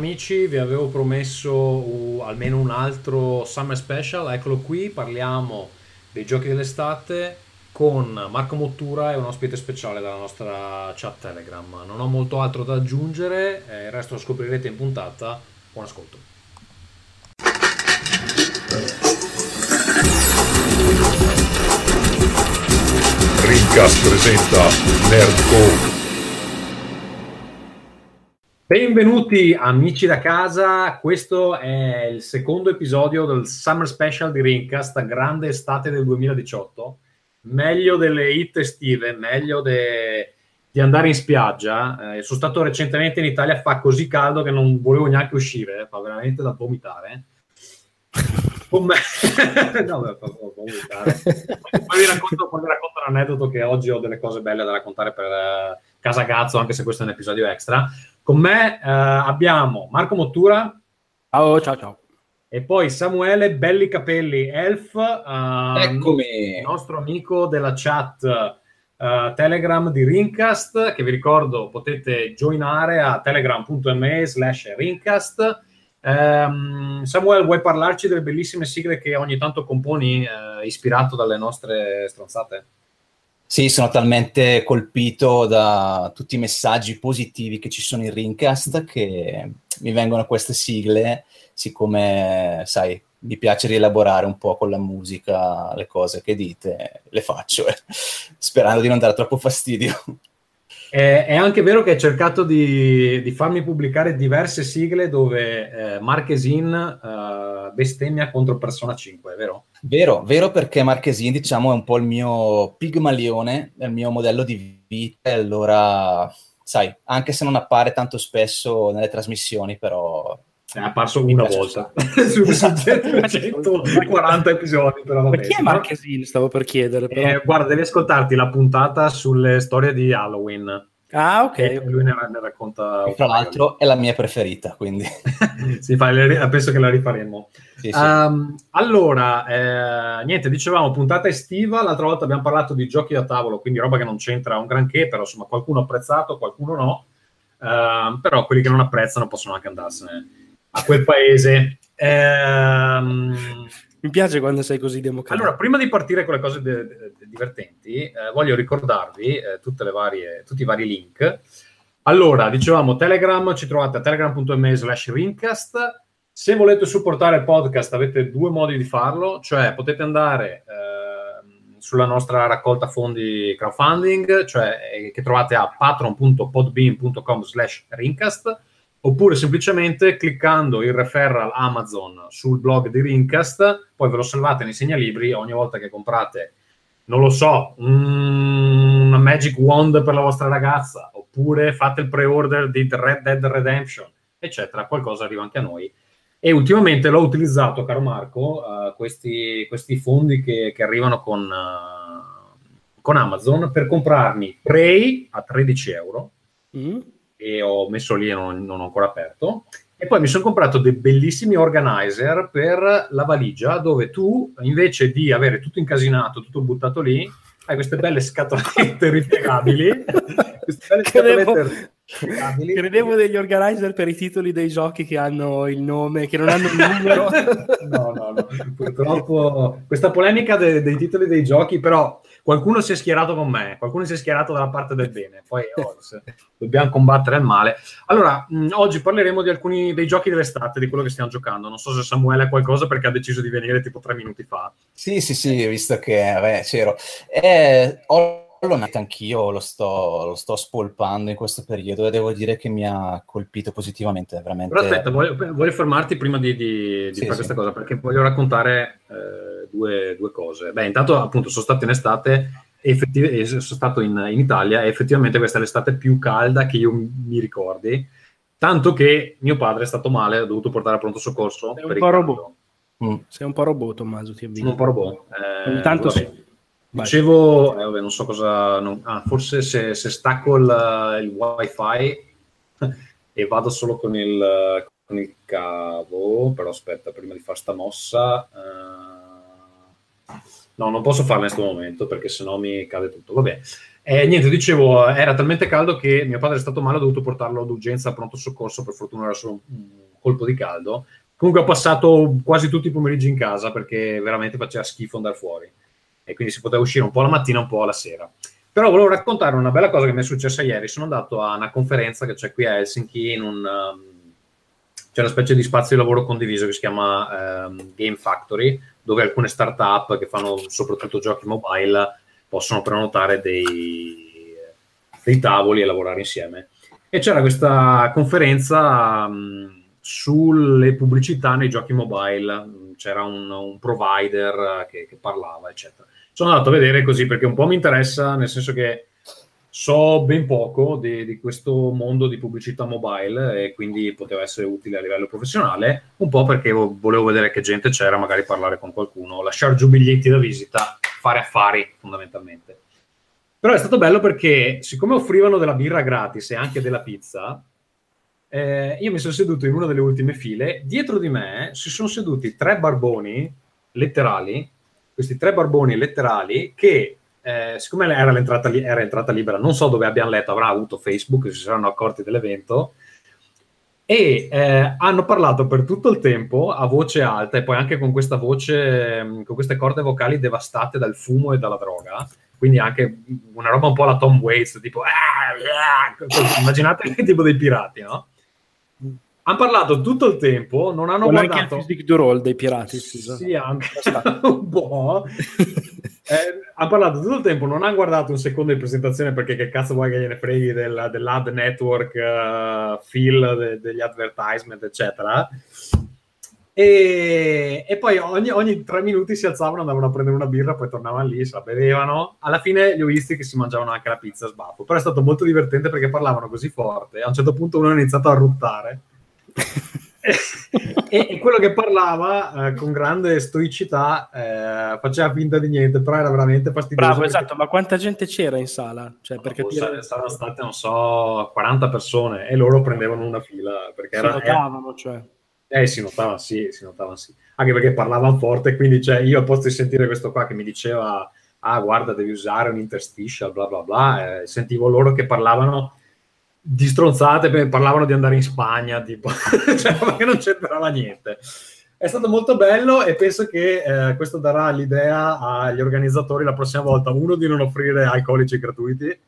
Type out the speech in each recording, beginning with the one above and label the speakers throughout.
Speaker 1: Amici, vi avevo promesso uh, almeno un altro Summer Special, eccolo qui, parliamo dei giochi dell'estate con Marco Mottura e un ospite speciale dalla nostra chat Telegram. Non ho molto altro da aggiungere, eh, il resto lo scoprirete in puntata. Buon ascolto.
Speaker 2: Rincast presenta Nerdcore.
Speaker 1: Benvenuti amici da casa, questo è il secondo episodio del Summer Special di Rincast, grande estate del 2018, meglio delle hit estive, meglio de... di andare in spiaggia. Eh, sono stato recentemente in Italia, fa così caldo che non volevo neanche uscire, fa veramente da vomitare. Con me... no, beh, fa vomitare. Poi vi, racconto, poi vi racconto un aneddoto che oggi ho delle cose belle da raccontare per eh, Casa Gazzo, anche se questo è un episodio extra. Con me eh, abbiamo Marco Mottura.
Speaker 3: Ciao, ciao, ciao.
Speaker 1: E poi Samuele Belli Capelli, Elf, eh,
Speaker 3: Eccomi.
Speaker 1: il nostro amico della chat eh, Telegram di Rincast, che vi ricordo potete joinare a telegram.me slash Rincast. Ehm, Samuele, vuoi parlarci delle bellissime sigle che ogni tanto componi, eh, ispirato dalle nostre stronzate?
Speaker 3: Sì, sono talmente colpito da tutti i messaggi positivi che ci sono in Rincast che mi vengono queste sigle, siccome, sai, mi piace rielaborare un po' con la musica le cose che dite, le faccio, eh, sperando di non dare troppo fastidio.
Speaker 1: È, è anche vero che hai cercato di, di farmi pubblicare diverse sigle dove eh, Marchesin eh, bestemmia contro Persona 5, è vero?
Speaker 3: Vero, vero perché Marchesin, diciamo, è un po' il mio pigmalione, il mio modello di vita, e allora, sai, anche se non appare tanto spesso nelle trasmissioni, però...
Speaker 1: È apparso una volta su, su 140 episodi. Però
Speaker 4: Ma chi è Marchesin? Stavo per chiedere. Però.
Speaker 1: Eh, guarda, devi ascoltarti la puntata sulle storie di Halloween.
Speaker 4: Ah, ok.
Speaker 1: E lui ne, ne racconta.
Speaker 3: E tra l'altro è la mia preferita, quindi.
Speaker 1: sì, fa, penso che la rifaremo.
Speaker 3: Sì, sì.
Speaker 1: Um, allora, eh, niente, dicevamo puntata estiva. L'altra volta abbiamo parlato di giochi da tavolo, quindi roba che non c'entra un granché, però insomma qualcuno ha apprezzato, qualcuno no. Uh, però quelli che non apprezzano possono anche andarsene a quel paese. Ehm,
Speaker 4: Mi piace quando sei così democratico.
Speaker 1: allora, prima di partire con le cose de- de- divertenti, eh, voglio ricordarvi eh, tutte le varie, tutti i vari link. Allora, dicevamo Telegram, ci trovate a telegram.me slash rincast. Se volete supportare il podcast avete due modi di farlo, cioè potete andare eh, sulla nostra raccolta fondi crowdfunding, cioè eh, che trovate a patron.podbean.com slash rincast, oppure semplicemente cliccando il referral Amazon sul blog di Rincast, poi ve lo salvate nei segnalibri ogni volta che comprate, non lo so, un- una Magic Wand per la vostra ragazza, oppure fate il pre-order di Red Dead Redemption, eccetera, qualcosa arriva anche a noi. E ultimamente l'ho utilizzato, caro Marco, eh, questi, questi fondi che, che arrivano con, eh, con Amazon per comprarmi Prey a 13 euro,
Speaker 4: Mm?
Speaker 1: E ho messo lì e non, non ho ancora aperto. E poi mi sono comprato dei bellissimi organizer per la valigia, dove tu invece di avere tutto incasinato, tutto buttato lì, hai queste belle scatolette ripiegabili. queste belle
Speaker 4: Credevo-
Speaker 1: scatolette ripiegabili.
Speaker 4: Credevo degli organizer per i titoli dei giochi che hanno il nome, che non hanno il numero.
Speaker 1: No, no, no. Purtroppo questa polemica de- dei titoli dei giochi, però qualcuno si è schierato con me, qualcuno si è schierato dalla parte del bene, poi oh, dobbiamo combattere il male. Allora, mh, oggi parleremo di alcuni dei giochi dell'estate, di quello che stiamo giocando. Non so se Samuele ha qualcosa perché ha deciso di venire tipo tre minuti fa.
Speaker 3: Sì, sì, sì, visto che vabbè, c'ero. Eh, Hollow Knight anch'io lo sto, lo sto spolpando in questo periodo e devo dire che mi ha colpito positivamente, veramente.
Speaker 1: Però aspetta, voglio, voglio fermarti prima di, di- di
Speaker 3: Sì,
Speaker 1: fare
Speaker 3: sì.
Speaker 1: questa cosa perché voglio raccontare eh, due, due cose. Beh, intanto appunto sono stato in estate, effettiv- e sono stato in, in Italia e effettivamente questa è l'estate più calda che io mi ricordi, tanto che mio padre è stato male, ha dovuto portare a pronto soccorso.
Speaker 4: Sei un po' robot.
Speaker 3: Mm.
Speaker 4: Sei un po' robot, Tommaso, ti avviso.
Speaker 1: Sono un po' robot. Eh,
Speaker 4: Ogni tanto
Speaker 1: vabbè.
Speaker 4: sì.
Speaker 1: Dicevo, eh, vabbè, non so cosa. non- ah, forse se, se stacco il, il wifi e vado solo con il, con il cavo, però aspetta, prima di fare sta mossa. eh, No, non posso farlo in questo momento perché sennò mi cade tutto. Vabbè. Eh, niente, dicevo, era talmente caldo che mio padre è stato male, ho dovuto portarlo d'urgenza a pronto soccorso, per fortuna era solo un colpo di caldo. Comunque ho passato quasi tutti i pomeriggi in casa perché veramente faceva schifo andare fuori e quindi si poteva uscire un po' la mattina, un po' la sera. Però volevo raccontare una bella cosa che mi è successa ieri. Sono andato a una conferenza che c'è qui a Helsinki in un... Um, c'è una specie di spazio di lavoro condiviso che si chiama um, Game Factory, dove alcune start-up che fanno soprattutto giochi mobile possono prenotare dei, dei tavoli e lavorare insieme. E c'era questa conferenza um, sulle pubblicità nei giochi mobile, c'era un, un provider che, che, parlava, eccetera. Sono andato a vedere così perché un po' mi interessa, nel senso che so ben poco di, di, questo mondo di pubblicità mobile e quindi poteva essere utile a livello professionale, un po' perché volevo vedere che gente c'era, magari parlare con qualcuno, lasciare giù biglietti da visita, fare affari fondamentalmente. Però è stato bello perché siccome offrivano della birra gratis e anche della pizza, eh, io mi sono seduto in una delle ultime file, dietro di me si sono seduti tre barboni letterali, questi tre barboni letterali che eh, siccome era entrata, era entrata libera, non so dove abbiamo letto, avrà avuto Facebook, si saranno accorti dell'evento, e eh, hanno parlato per tutto il tempo a voce alta e poi anche con questa voce, mm, con queste corde vocali devastate dal fumo e dalla droga, quindi anche una roba un po' alla Tom Waits, tipo ah, ah, immaginate che tipo dei pirati, no? Hanno parlato tutto il tempo, non hanno
Speaker 4: Con
Speaker 1: guardato...
Speaker 4: anche il physique du roll dei pirati.
Speaker 1: Sì, anche un po'. eh, hanno parlato tutto il tempo, non hanno guardato un secondo di presentazione perché che cazzo vuoi che gliene freghi del, dell'ad network uh, feel de, degli advertisement, eccetera. E, e poi ogni, ogni, tre minuti si alzavano, andavano a prendere una birra, poi tornavano lì, se la bevevano. Alla fine li ho visti che si mangiavano anche la pizza sbaffo. Però è stato molto divertente perché parlavano così forte. A un certo punto uno ha iniziato a ruttare e, e, quello che parlava eh, con grande stoicità eh, faceva finta di niente, però era veramente fastidioso.
Speaker 4: Bravo, perché... esatto, ma quanta gente c'era in sala? Cioè, perché
Speaker 1: dire... Saranno state, non so, 40 persone e loro prendevano una fila. Perché
Speaker 4: si
Speaker 1: era,
Speaker 4: notavano, cioè.
Speaker 1: Eh, si notava, sì, si notava, sì. Anche perché parlavano forte, quindi cioè, io a posto di sentire questo qua che mi diceva ah, guarda, devi usare un interstitial, bla bla bla, eh, sentivo loro che parlavano di stronzate, parlavano di andare in Spagna, tipo, cioè, perché non c'entrava niente. È stato molto bello e penso che eh, questo darà l'idea agli organizzatori la prossima volta, uno, di non offrire alcolici gratuiti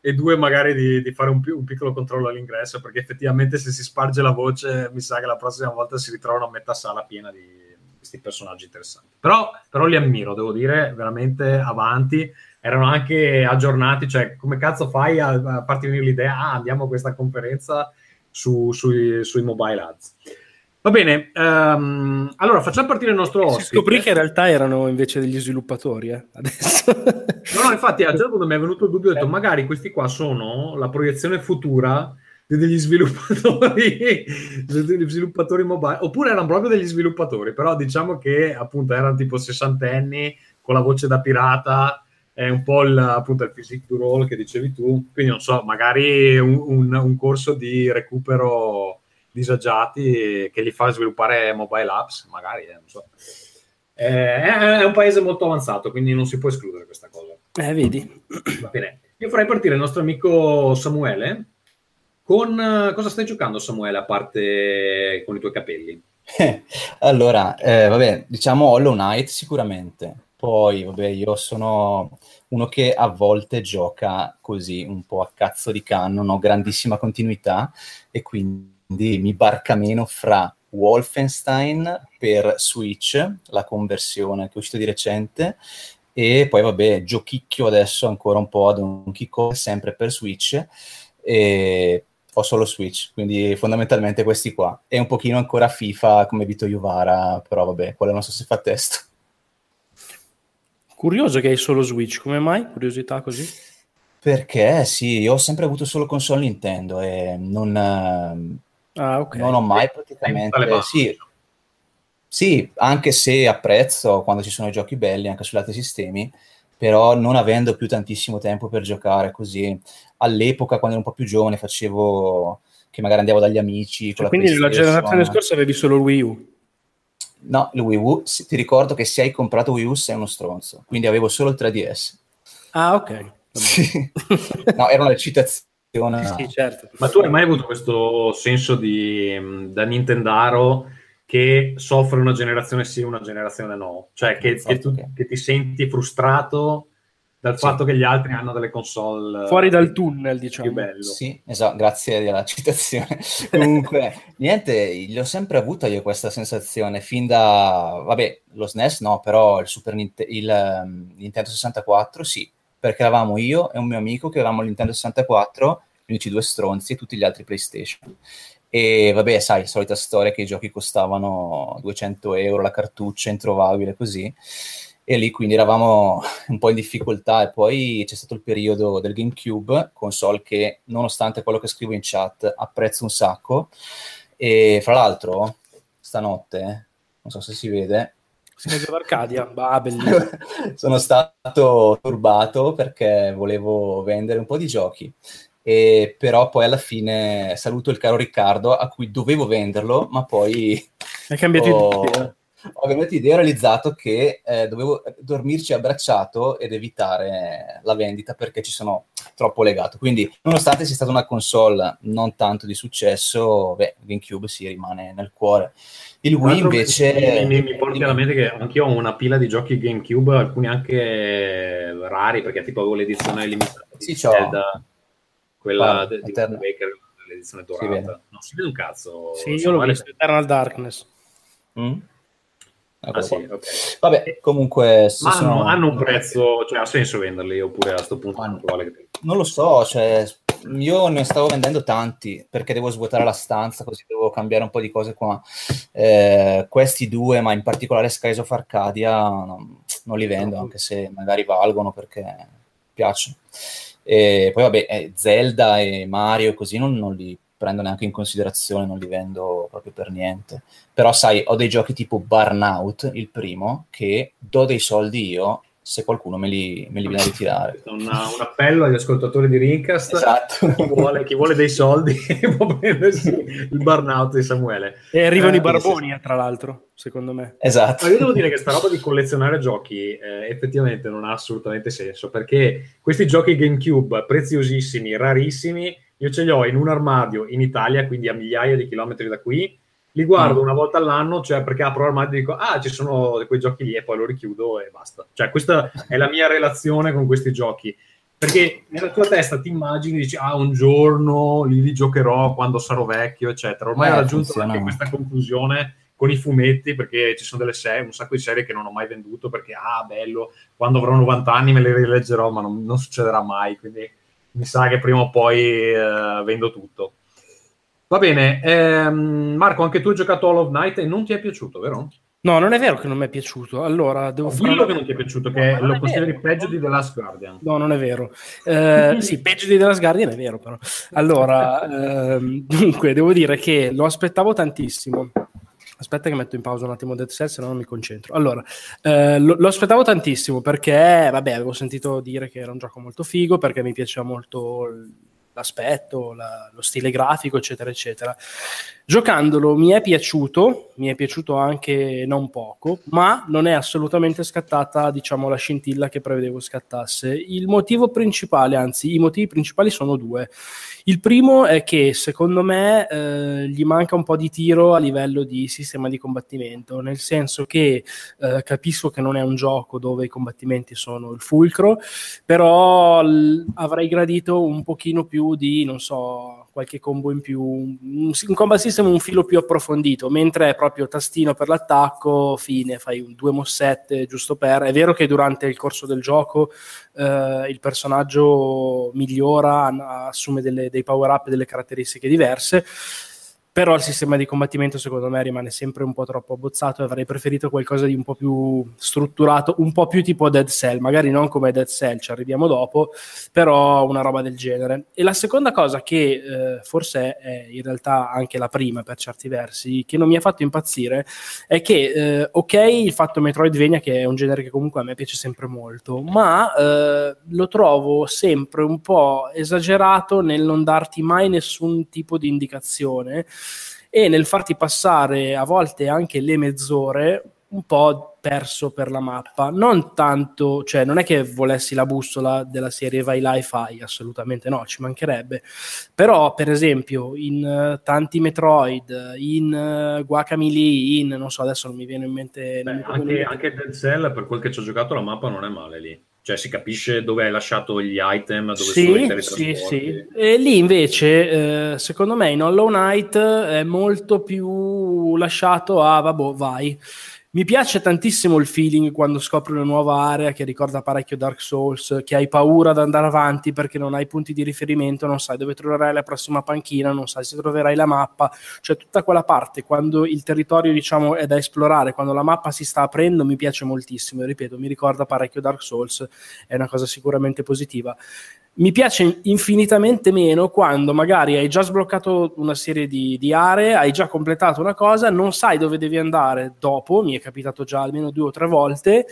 Speaker 1: e due, magari di, di fare un, un, piccolo controllo all'ingresso, perché effettivamente se si sparge la voce mi sa che la prossima volta si ritrovano a metà sala piena di questi personaggi interessanti. Però, però li ammiro, devo dire, veramente avanti erano anche aggiornati, cioè come cazzo fai a, a farti venire l'idea, ah, andiamo a questa conferenza su, sui, sui mobile ads. Va bene, um, allora facciamo partire il nostro ospite.
Speaker 4: Scoprì che in realtà erano invece degli sviluppatori, eh, adesso.
Speaker 1: no, no, infatti a un certo punto mi è venuto il dubbio, ho detto magari questi qua sono la proiezione futura degli sviluppatori, degli sviluppatori mobile, oppure erano proprio degli sviluppatori, però diciamo che appunto erano tipo sessantenni con la voce da pirata è un po' il, appunto il physique du role che dicevi tu, quindi non so, magari un, un, un corso di recupero disagiati che li fa sviluppare mobile apps, magari, eh, non so. Eh, è, un paese molto avanzato, quindi non si può escludere questa cosa.
Speaker 4: Eh, vedi.
Speaker 1: Va bene. Io farei partire il nostro amico Samuele con... Cosa stai giocando Samuele, a parte con i tuoi capelli?
Speaker 3: allora, eh, vabbè, diciamo Hollow Knight sicuramente poi, vabbè, io sono uno che a volte gioca così, un po' a cazzo di canno, non ho grandissima continuità e quindi mi barca meno fra Wolfenstein per Switch, la conversione che è uscita di recente, e poi vabbè, giochicchio adesso ancora un po' ad un Kong sempre per Switch, e ho solo Switch, quindi fondamentalmente questi qua. E un pochino ancora FIFA come Vito Juvara, però vabbè, quello non so se fa testo.
Speaker 4: Curioso che hai solo Switch, come mai? Curiosità così?
Speaker 3: Perché sì, io ho sempre avuto solo console Nintendo e non,
Speaker 4: ah, okay.
Speaker 3: non ho mai praticamente... Sì, sì, anche se apprezzo quando ci sono giochi belli anche sugli altri sistemi, però non avendo più tantissimo tempo per giocare così. All'epoca, quando ero un po' più giovane, facevo che magari andavo dagli amici.
Speaker 4: Cioè, quindi nella generazione scorsa avevi solo Wii U?
Speaker 3: No, il Wii U, ti ricordo che se hai comprato Wii U sei uno stronzo, quindi avevo solo il 3DS.
Speaker 4: Ah, ok.
Speaker 3: Sì. no, era una citazione.
Speaker 4: Sì, certo.
Speaker 1: Ma tu hai mai avuto questo senso di, mh, da Nintendaro che soffre una generazione sì, una generazione no? Cioè che, che tu, che ti senti frustrato dal
Speaker 3: Sì.
Speaker 1: fatto che gli altri hanno delle console
Speaker 4: Fuori
Speaker 1: eh,
Speaker 4: dal tunnel, diciamo.
Speaker 1: più bello.
Speaker 3: Sì, esatto, grazie della citazione. Comunque, niente, l'ho sempre avuta io questa sensazione, fin da, vabbè, lo SNES no, però il Super Ninte- il ehm, Nintendo 64 sì, perché eravamo io e un mio amico che avevamo il Nintendo 64, gli unici due stronzi e tutti gli altri PlayStation. E vabbè, sai, solita storia che i giochi costavano 200 euro la cartuccia, introvabile così. E lì quindi eravamo un po' in difficoltà e poi c'è stato il periodo del GameCube, console che nonostante quello che scrivo in chat apprezzo un sacco. E fra l'altro, stanotte, non so se si vede,
Speaker 4: Scherzo d'Arcadia, bah, bellissimo.
Speaker 3: sono stato turbato perché volevo vendere un po' di giochi. E però poi alla fine saluto il caro Riccardo a cui dovevo venderlo, ma poi
Speaker 4: Hai cambiato
Speaker 3: ho,
Speaker 4: idea.
Speaker 3: Ho cambiato idea e ho realizzato che eh, dovevo dormirci abbracciato ed evitare la vendita perché ci sono troppo legato. Quindi, nonostante sia stata una console non tanto di successo, beh, GameCube si rimane nel cuore. Il Wii invece...
Speaker 1: mi, mi, mi porti alla mente che anch'io ho una pila di giochi GameCube, alcuni anche rari, perché tipo avevo l'edizione limitata di
Speaker 3: Sì, c'ho.
Speaker 1: Zelda, quella
Speaker 3: Guarda,
Speaker 1: de- di
Speaker 3: Eterna.
Speaker 1: Waker, l'edizione
Speaker 3: Si vede.
Speaker 1: dorata. non si vede un cazzo.
Speaker 4: Sì, io l'ho visto, Eternal Darkness.
Speaker 3: Mm?
Speaker 1: Ah,
Speaker 3: Eccolo
Speaker 1: sì,
Speaker 3: qua.
Speaker 1: ok.
Speaker 3: Vabbè, comunque... se
Speaker 1: Ma
Speaker 3: sono-
Speaker 1: hanno, hanno un prezzo, cioè ha senso venderli oppure a questo punto
Speaker 3: Hanno.
Speaker 1: Non
Speaker 3: lo so, cioè, io ne stavo vendendo tanti perché devo svuotare la stanza, così devo cambiare un po' di cose qua. Eh, questi due, ma in particolare Skies of Arcadia, non, non li vendo, anche se magari valgono perché piacciono. E poi vabbè, eh, Zelda e Mario così non, non li prendo neanche in considerazione, non li vendo proprio per niente. Però sai, ho dei giochi tipo Burnout, il primo, che do dei soldi io se qualcuno me li, me li viene a ritirare.
Speaker 1: Una- un appello agli ascoltatori di Rincast.
Speaker 3: Esatto.
Speaker 1: Chi vuole, chi vuole dei soldi può prendersi il burnout di Samuele.
Speaker 4: E arrivano
Speaker 1: Eh,
Speaker 4: i barboni, eh, tra l'altro, secondo me.
Speaker 3: Esatto.
Speaker 1: Ma io devo dire che sta roba di collezionare giochi eh, effettivamente non ha assolutamente senso perché questi giochi GameCube preziosissimi, rarissimi, io ce li ho in un armadio in Italia, quindi a migliaia di chilometri da qui. Li guardo
Speaker 3: Mm.
Speaker 1: una volta all'anno, cioè perché apro l'armadio e dico ah ci sono quei giochi lì e poi lo richiudo e basta. Cioè questa è la mia relazione con questi giochi. Perché nella tua testa ti immagini, dici, ah, un giorno li, li giocherò quando sarò vecchio, eccetera. Ormai
Speaker 3: Eh,
Speaker 1: ho raggiunto anche questa conclusione con i fumetti, perché ci sono delle serie, un sacco di serie che non ho mai venduto, perché, ah, bello, quando avrò 90 anni me le rileggerò, ma non, non succederà mai, quindi mi sa che prima o poi eh, vendo tutto. Va bene, ehm, Marco, anche tu hai giocato All of Night e non ti è piaciuto, vero?
Speaker 4: No, non è vero che non mi è piaciuto. Allora, devo fare
Speaker 1: Dillo che non ti è piaciuto,
Speaker 4: No,
Speaker 1: che
Speaker 4: non
Speaker 1: lo consideri
Speaker 4: vero.
Speaker 1: peggio di The Last Guardian.
Speaker 4: No, non è vero. Eh, sì, peggio di The Last Guardian è vero, però. Allora, ehm, dunque, devo dire che lo aspettavo tantissimo. Aspetta che metto in pausa un attimo Dead Cell, se no non mi concentro. Allora, eh, lo, lo aspettavo tantissimo perché, vabbè, avevo sentito dire che era un gioco molto figo, perché mi piaceva molto l'aspetto, la- lo stile grafico, eccetera, eccetera. Giocandolo mi è piaciuto, mi è piaciuto anche non poco, ma non è assolutamente scattata, diciamo, la scintilla che prevedevo scattasse. Il motivo principale, anzi, i motivi principali sono due. Il primo è che secondo me eh, gli manca un po' di tiro a livello di sistema di combattimento, nel senso che eh, capisco che non è un gioco dove i combattimenti sono il fulcro, però l- avrei gradito un pochino più di, non so, qualche combo in più, un, un combat system un filo più approfondito, mentre è proprio tastino per l'attacco, fine, fai un- due mossette giusto per. È vero che durante il corso del gioco eh, il personaggio migliora, assume delle- dei power up e delle caratteristiche diverse. Però il sistema di combattimento secondo me rimane sempre un po' troppo abbozzato e avrei preferito qualcosa di un po' più strutturato, un po' più tipo Dead Cell, magari non come Dead Cell, ci arriviamo dopo, però una roba del genere. E la seconda cosa che eh, forse è in realtà anche la prima per certi versi, che non mi ha fatto impazzire, è che eh, ok il fatto Metroidvania, che è un genere che comunque a me piace sempre molto, ma eh, lo trovo sempre un po' esagerato nel non darti mai nessun tipo di indicazione e nel farti passare a volte anche le mezz'ore un po' perso per la mappa. Non tanto, cioè non è che volessi la bussola della serie vai là e fai, assolutamente no, ci mancherebbe. Però, per esempio, in uh, tanti Metroid, in uh, Guacamole, in non so, adesso non mi viene in mente.
Speaker 1: Beh, anche, anche Dead Cell, per quel che ci ho giocato, la mappa non è male lì. Cioè si capisce dove hai lasciato gli item, dove
Speaker 4: sì,
Speaker 1: sono i
Speaker 4: teletrasporti. Sì, sì. E lì invece, eh, secondo me, in Hollow Knight è molto più lasciato a, vabbè, vai mi piace tantissimo il feeling quando scopri una nuova area che ricorda parecchio Dark Souls, che hai paura di andare avanti perché non hai punti di riferimento, non sai dove troverai la prossima panchina, non sai se troverai la mappa, cioè tutta quella parte quando il territorio diciamo è da esplorare, quando la mappa si sta aprendo mi piace moltissimo, ripeto, mi ricorda parecchio Dark Souls, è una cosa sicuramente positiva mi piace infinitamente meno quando magari hai già sbloccato una serie di, di, aree, hai già completato una cosa, non sai dove devi andare dopo, mi è capitato già almeno due o tre volte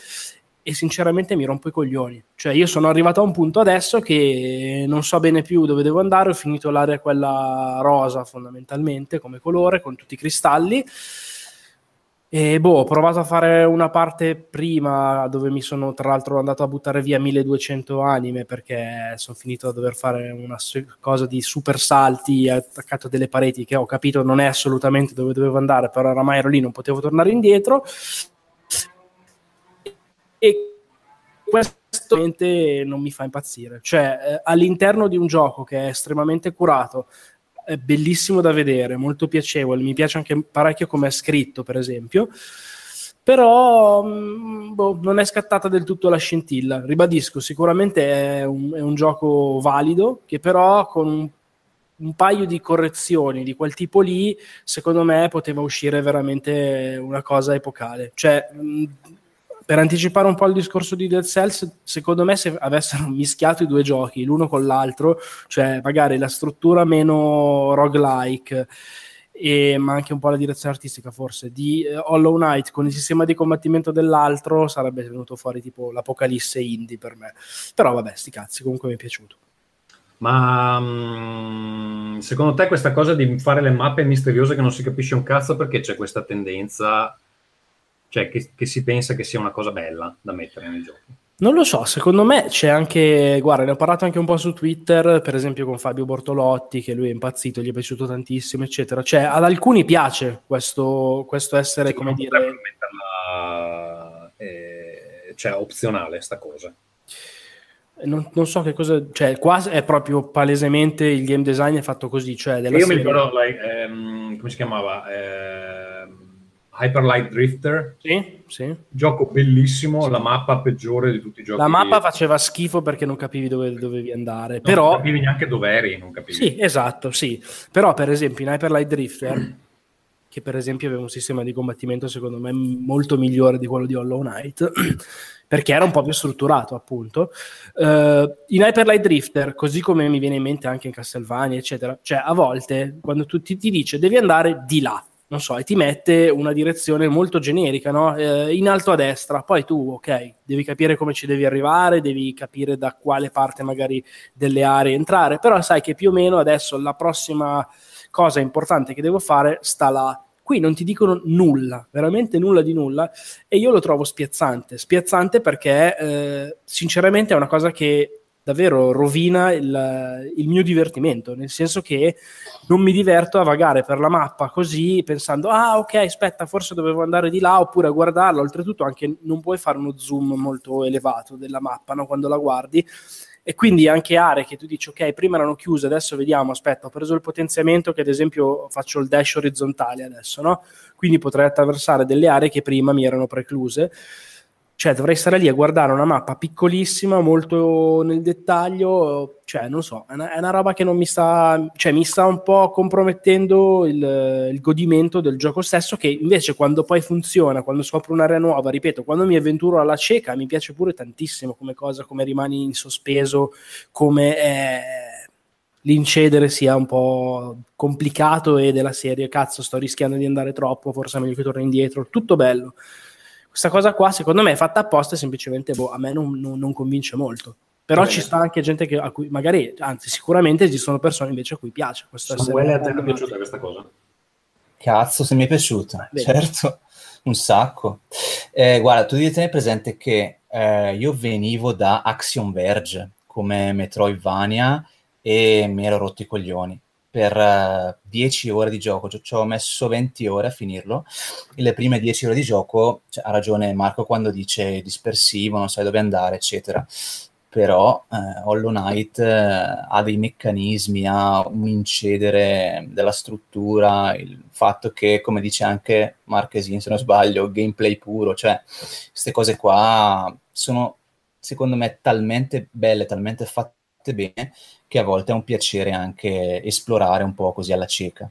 Speaker 4: e sinceramente mi rompo i coglioni. Cioè io sono arrivato a un punto adesso che non so bene più dove devo andare, ho finito l'area quella rosa fondamentalmente come colore, con tutti i cristalli e boh, ho provato a fare una parte prima dove mi sono tra l'altro andato a buttare via 1200 anime perché sono finito a dover fare una cosa di super salti attaccato a delle pareti che ho capito non è assolutamente dove dovevo andare, però oramai ero lì, non potevo tornare indietro. E questo non mi fa impazzire. Cioè, eh, all'interno di un gioco che è estremamente curato, bellissimo da vedere, molto piacevole, mi piace anche parecchio come è scritto, per esempio. Però mm, boh, non è scattata del tutto la scintilla. Ribadisco, sicuramente è un, è un gioco valido, che però con un, un paio di correzioni di quel tipo lì, secondo me poteva uscire veramente una cosa epocale. Cioè, mm, per anticipare un po' il discorso di Dead Cells, secondo me se avessero mischiato i due giochi l'uno con l'altro, cioè magari la struttura meno roguelike, e, ma anche un po' la direzione artistica forse, di uh, Hollow Knight con il sistema di combattimento dell'altro, sarebbe venuto fuori tipo l'apocalisse indie per me. Però vabbè, sti cazzi, comunque mi è piaciuto.
Speaker 1: Ma um, secondo te questa cosa di fare le mappe misteriose che non si capisce un cazzo perché c'è questa tendenza cioè che, che, si pensa che sia una cosa bella da mettere nei giochi.
Speaker 4: Non lo so, secondo me c'è anche, guarda, ne ho parlato anche un po' su Twitter, per esempio con Fabio Bortolotti, che lui è impazzito, gli è piaciuto tantissimo, eccetera. Cioè, ad alcuni piace questo, questo essere, sì, come dire...
Speaker 1: Metterla, eh, cioè, opzionale sta cosa.
Speaker 4: Non, non, so che cosa, cioè, qua è proprio palesemente il game design è fatto così. Cioè
Speaker 1: Io serie... mi ricordo, like, ehm, come si chiamava? Ehm Hyper Light Drifter.
Speaker 4: Sì, sì.
Speaker 1: Gioco bellissimo, sì. la mappa peggiore di tutti i giochi.
Speaker 4: La mappa faceva schifo perché non capivi dove dovevi andare.
Speaker 1: No,
Speaker 4: però...
Speaker 1: Non capivi neanche dove eri, non capivi.
Speaker 4: Sì, esatto, sì. Però per esempio in Hyper Light Drifter, che per esempio aveva un sistema di combattimento secondo me molto migliore di quello di Hollow Knight, perché era un po' più strutturato appunto. Uh, in Hyper Light Drifter, così come mi viene in mente anche in Castlevania, eccetera, cioè a volte quando tu ti, ti dice devi andare di là, non so, e ti mette una direzione molto generica, no? eh, in alto a destra, poi tu, ok, devi capire come ci devi arrivare, devi capire da quale parte magari delle aree entrare, però sai che più o meno adesso la prossima cosa importante che devo fare sta là. Qui non ti dicono nulla, veramente nulla di nulla, e io lo trovo spiazzante, spiazzante perché eh, sinceramente è una cosa che davvero rovina il, il, mio divertimento, nel senso che non mi diverto a vagare per la mappa così pensando ah ok aspetta forse dovevo andare di là oppure a guardarla, oltretutto anche non puoi fare uno zoom molto elevato della mappa no? quando la guardi e quindi anche aree che tu dici ok prima erano chiuse adesso vediamo aspetta ho preso il potenziamento che ad esempio faccio il dash orizzontale adesso no? quindi potrei attraversare delle aree che prima mi erano precluse cioè, dovrei stare lì a guardare una mappa piccolissima, molto nel dettaglio. Cioè, non so, è una, è una roba che non mi sta. Cioè, mi sta un po' compromettendo il, il, godimento del gioco stesso. Che invece, quando poi funziona, quando scopro un'area nuova, ripeto, quando mi avventuro alla cieca, mi piace pure tantissimo come cosa, come rimani in sospeso, come. Eh, l'incedere sia un po' complicato e della serie cazzo sto rischiando di andare troppo forse è meglio che torni indietro tutto bello questa cosa qua, secondo me, è fatta apposta e semplicemente boh, a me non, non, non convince molto. Però Bene. ci sta anche gente che, a cui magari, anzi, sicuramente esistono persone invece a cui piace.
Speaker 1: Questo Samuele, a te è piaciuta questa cosa?
Speaker 3: Cazzo, se mi è piaciuta,
Speaker 4: Vedi.
Speaker 3: certo, un sacco. Eh, guarda, tu devi tenere presente che eh, io venivo da Axiom Verge come Metroidvania e mi ero rotto i coglioni. Per eh, 10 ore di gioco, ci ho messo 20 ore a finirlo. E le prime 10 ore di gioco, cioè, ha ragione Marco quando dice dispersivo, non sai dove andare, eccetera. Però eh, Hollow Knight eh, ha dei meccanismi, ha un incedere della struttura, il fatto che, come dice anche Marchesin, se non sbaglio, gameplay puro, cioè queste cose qua sono secondo me talmente belle, talmente fatte bene che a volte è un piacere anche esplorare un po' così alla cieca.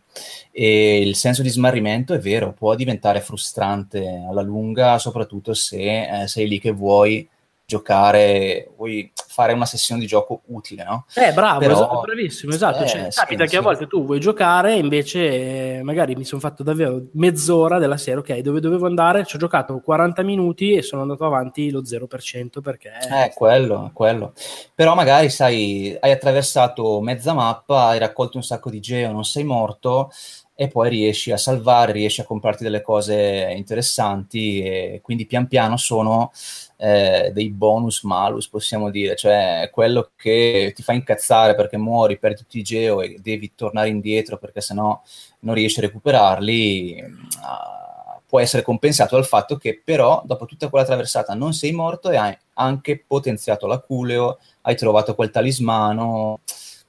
Speaker 3: E il senso di smarrimento è vero, può diventare frustrante alla lunga, soprattutto se eh, sei lì che vuoi giocare, vuoi fare una sessione di gioco utile, no?
Speaker 4: Eh, bravo,
Speaker 3: Però-
Speaker 4: esatto, bravissimo, esatto.
Speaker 3: Eh,
Speaker 4: Cioè,
Speaker 3: sì,
Speaker 4: capita che a
Speaker 3: sì.
Speaker 4: volte tu vuoi giocare e invece eh, magari mi sono fatto davvero mezz'ora della sera, ok, dove dovevo andare? Ci ho giocato 40 minuti e sono andato avanti lo 0% perché...
Speaker 3: Eh, quello, quello. Però magari, sai, hai attraversato mezza mappa, hai raccolto un sacco di geo, non sei morto e poi riesci a salvare, riesci a comprarti delle cose interessanti e quindi pian piano sono eh, dei bonus malus, possiamo dire, cioè quello che ti fa incazzare perché muori, perdi tutti i geo e devi tornare indietro perché sennò non riesci a recuperarli, ah, può essere compensato dal fatto che però dopo tutta quella traversata non sei morto e hai anche potenziato l'aculeo, hai trovato quel talismano.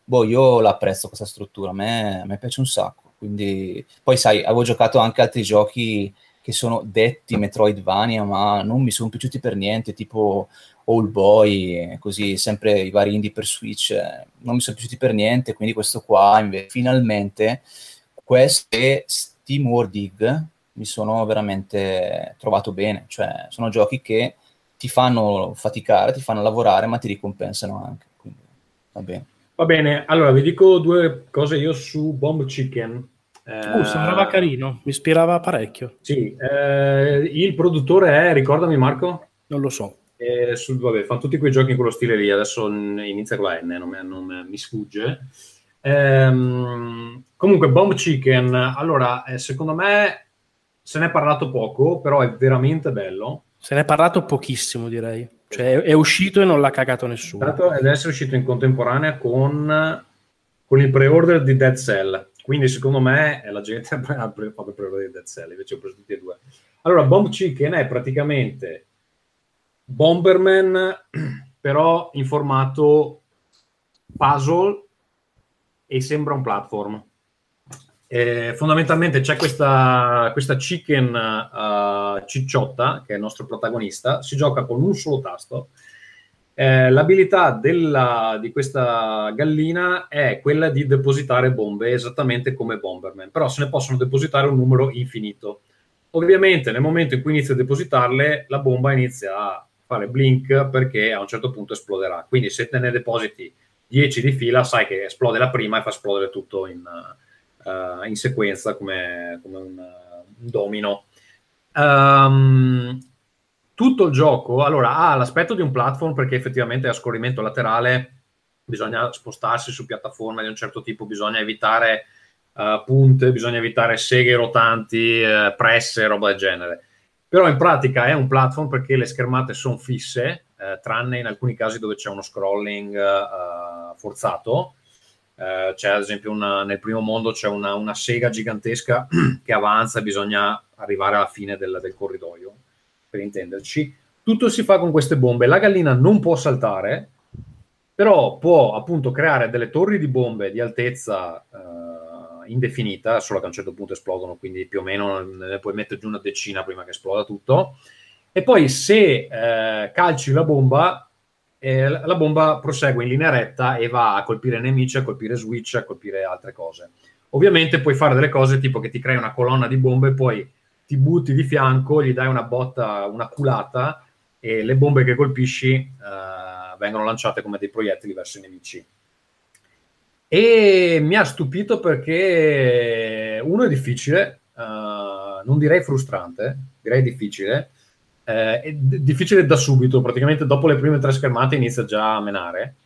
Speaker 3: Boh, io l'apprezzo questa struttura, a me, a me piace un sacco. Quindi, poi sai, avevo giocato anche altri giochi che sono detti Metroidvania, ma non mi sono piaciuti per niente, tipo All Boy, così sempre i vari indie per Switch, eh, non mi sono piaciuti per niente, quindi questo qua invece finalmente queste Steam War Dig mi sono veramente trovato bene, cioè sono giochi che ti fanno faticare, ti fanno lavorare, ma ti ricompensano anche, quindi va bene.
Speaker 1: Va bene, allora vi dico due cose io su Bomb Chicken. Eh,
Speaker 4: Uh, sembrava carino, mi ispirava parecchio,
Speaker 1: Sì, eh, il produttore è, ricordami Marco?
Speaker 4: non lo so.
Speaker 1: Eh, sul- vabbè, fanno tutti quei giochi in quello stile lì, adesso inizia con la N, non, mi- non mi- sfugge. Ehm, comunque, Bomb Chicken, allora, eh, secondo me se ne è parlato poco, però è veramente bello.
Speaker 4: Se ne è parlato pochissimo, direi. Cioè, è, è uscito e non l'ha cagato nessuno.
Speaker 1: Tanto deve essere uscito in contemporanea con, con il pre-order di Dead Cell. Quindi, secondo me, la gente ha fatto di Dead Cell, invece ho preso tutti e due. Allora, Bomb Chicken è praticamente Bomberman, però in formato puzzle e sembra un platform. Eh, fondamentalmente c'è questa, questa chicken eh, cicciotta, che è il nostro protagonista, si gioca con un solo tasto. Eh, l'abilità della- di questa gallina è quella di depositare bombe, esattamente come Bomberman, però se ne possono depositare un numero infinito. Ovviamente nel momento in cui inizia a depositarle, la bomba inizia a fare blink perché a un certo punto esploderà. Quindi se te ne depositi 10 di fila, sai che esplode la prima e fa esplodere tutto in, eh, in sequenza come, come un, un domino. Ehm, tutto il gioco allora ha l'aspetto di un platform perché effettivamente a scorrimento laterale bisogna spostarsi su piattaforme di un certo tipo, bisogna evitare eh, punte, bisogna evitare seghe rotanti, eh, presse, roba del genere. Però in pratica è un platform perché le schermate sono fisse, eh, tranne in alcuni casi dove c'è uno scrolling forzato. C'è ad esempio una- nel primo mondo c'è una, una sega gigantesca che avanza e bisogna arrivare alla fine del, del corridoio, per intenderci. Tutto si fa con queste bombe. La gallina non può saltare, però può appunto creare delle torri di bombe di altezza eh, indefinita, solo che a un certo punto esplodono, quindi più o meno ne puoi mettere giù una decina prima che esploda tutto. E poi se eh, calci la bomba, eh, la bomba prosegue in linea retta e va a colpire nemici, a colpire switch, a colpire altre cose. Ovviamente puoi fare delle cose tipo che ti crei una colonna di bombe, poi ti butti di fianco, gli dai una botta, una culata e le bombe che colpisci eh, vengono lanciate come dei proiettili verso i nemici. E mi ha stupito perché uno è difficile, eh, non direi frustrante, direi difficile. Eh, è d- difficile da subito, praticamente dopo le prime tre schermate inizia già a menare.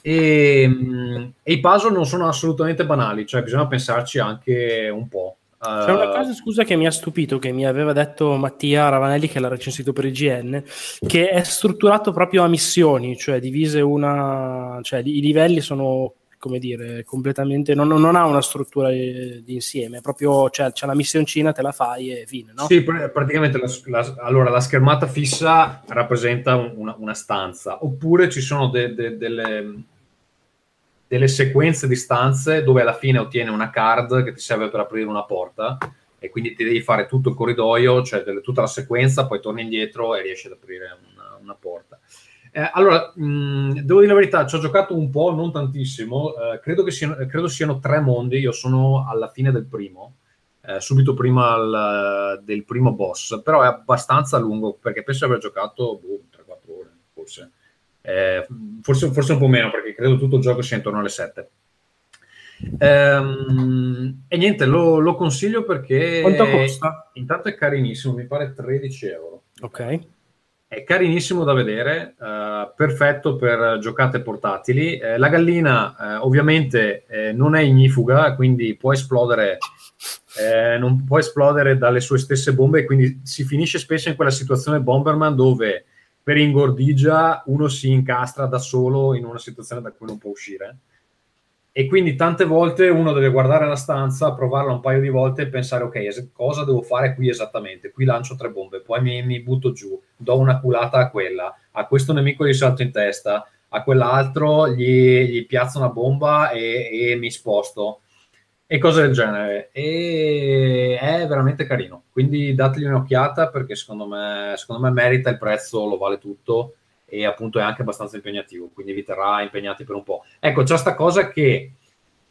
Speaker 1: E, mh, e i puzzle non sono assolutamente banali, cioè bisogna pensarci anche un po'.
Speaker 4: C'è una cosa, scusa, che mi ha stupito, che mi aveva detto Mattia Ravanelli, che l'ha recensito per IGN, che è strutturato proprio a missioni, cioè divise una... cioè i livelli sono, come dire, completamente... non, non ha una struttura di insieme, proprio, cioè, c'è la missioncina, te la fai e fine, no?
Speaker 1: Sì, pr- praticamente la, la- allora, la schermata fissa rappresenta un- una, una stanza, oppure ci sono de- de- delle, delle sequenze di stanze dove alla fine ottieni una card che ti serve per aprire una porta e quindi ti devi fare tutto il corridoio, cioè delle- tutta la sequenza, poi torni indietro e riesci ad aprire una, una porta. Eh, allora, mh, devo dire la verità, ci ho giocato un po', non tantissimo, eh, credo, che siano, credo siano tre mondi, io sono alla fine del primo, eh, subito prima al- del primo boss, però è abbastanza lungo perché penso di aver giocato boh, 3-4 ore, forse. Eh, forse, forse un po' meno perché credo tutto il gioco sia intorno alle 7. Ehm, e niente, lo, lo consiglio perché
Speaker 4: Quanto costa?
Speaker 1: intanto è carinissimo, mi pare 13 euro.
Speaker 4: Ok.
Speaker 1: È carinissimo da vedere, eh, perfetto per giocate portatili. Eh, la gallina eh, ovviamente eh, non è ignifuga, quindi può esplodere, eh, non può esplodere dalle sue stesse bombe, quindi si finisce spesso in quella situazione Bomberman dove per ingordigia uno si incastra da solo in una situazione da cui non può uscire. E quindi tante volte uno deve guardare la stanza, provarla un paio di volte e pensare, ok, cosa devo fare qui esattamente? Qui lancio tre bombe, poi mi, mi butto giù, do una culata a quella, a questo nemico gli salto in testa, a quell'altro gli, gli piazzo una bomba e, e mi sposto. E cose del genere. E è veramente carino. Quindi dategli un'occhiata perché secondo me, secondo me merita il prezzo, lo vale tutto e appunto è anche abbastanza impegnativo, quindi vi terrà impegnati per un po'. Ecco, c'è sta cosa che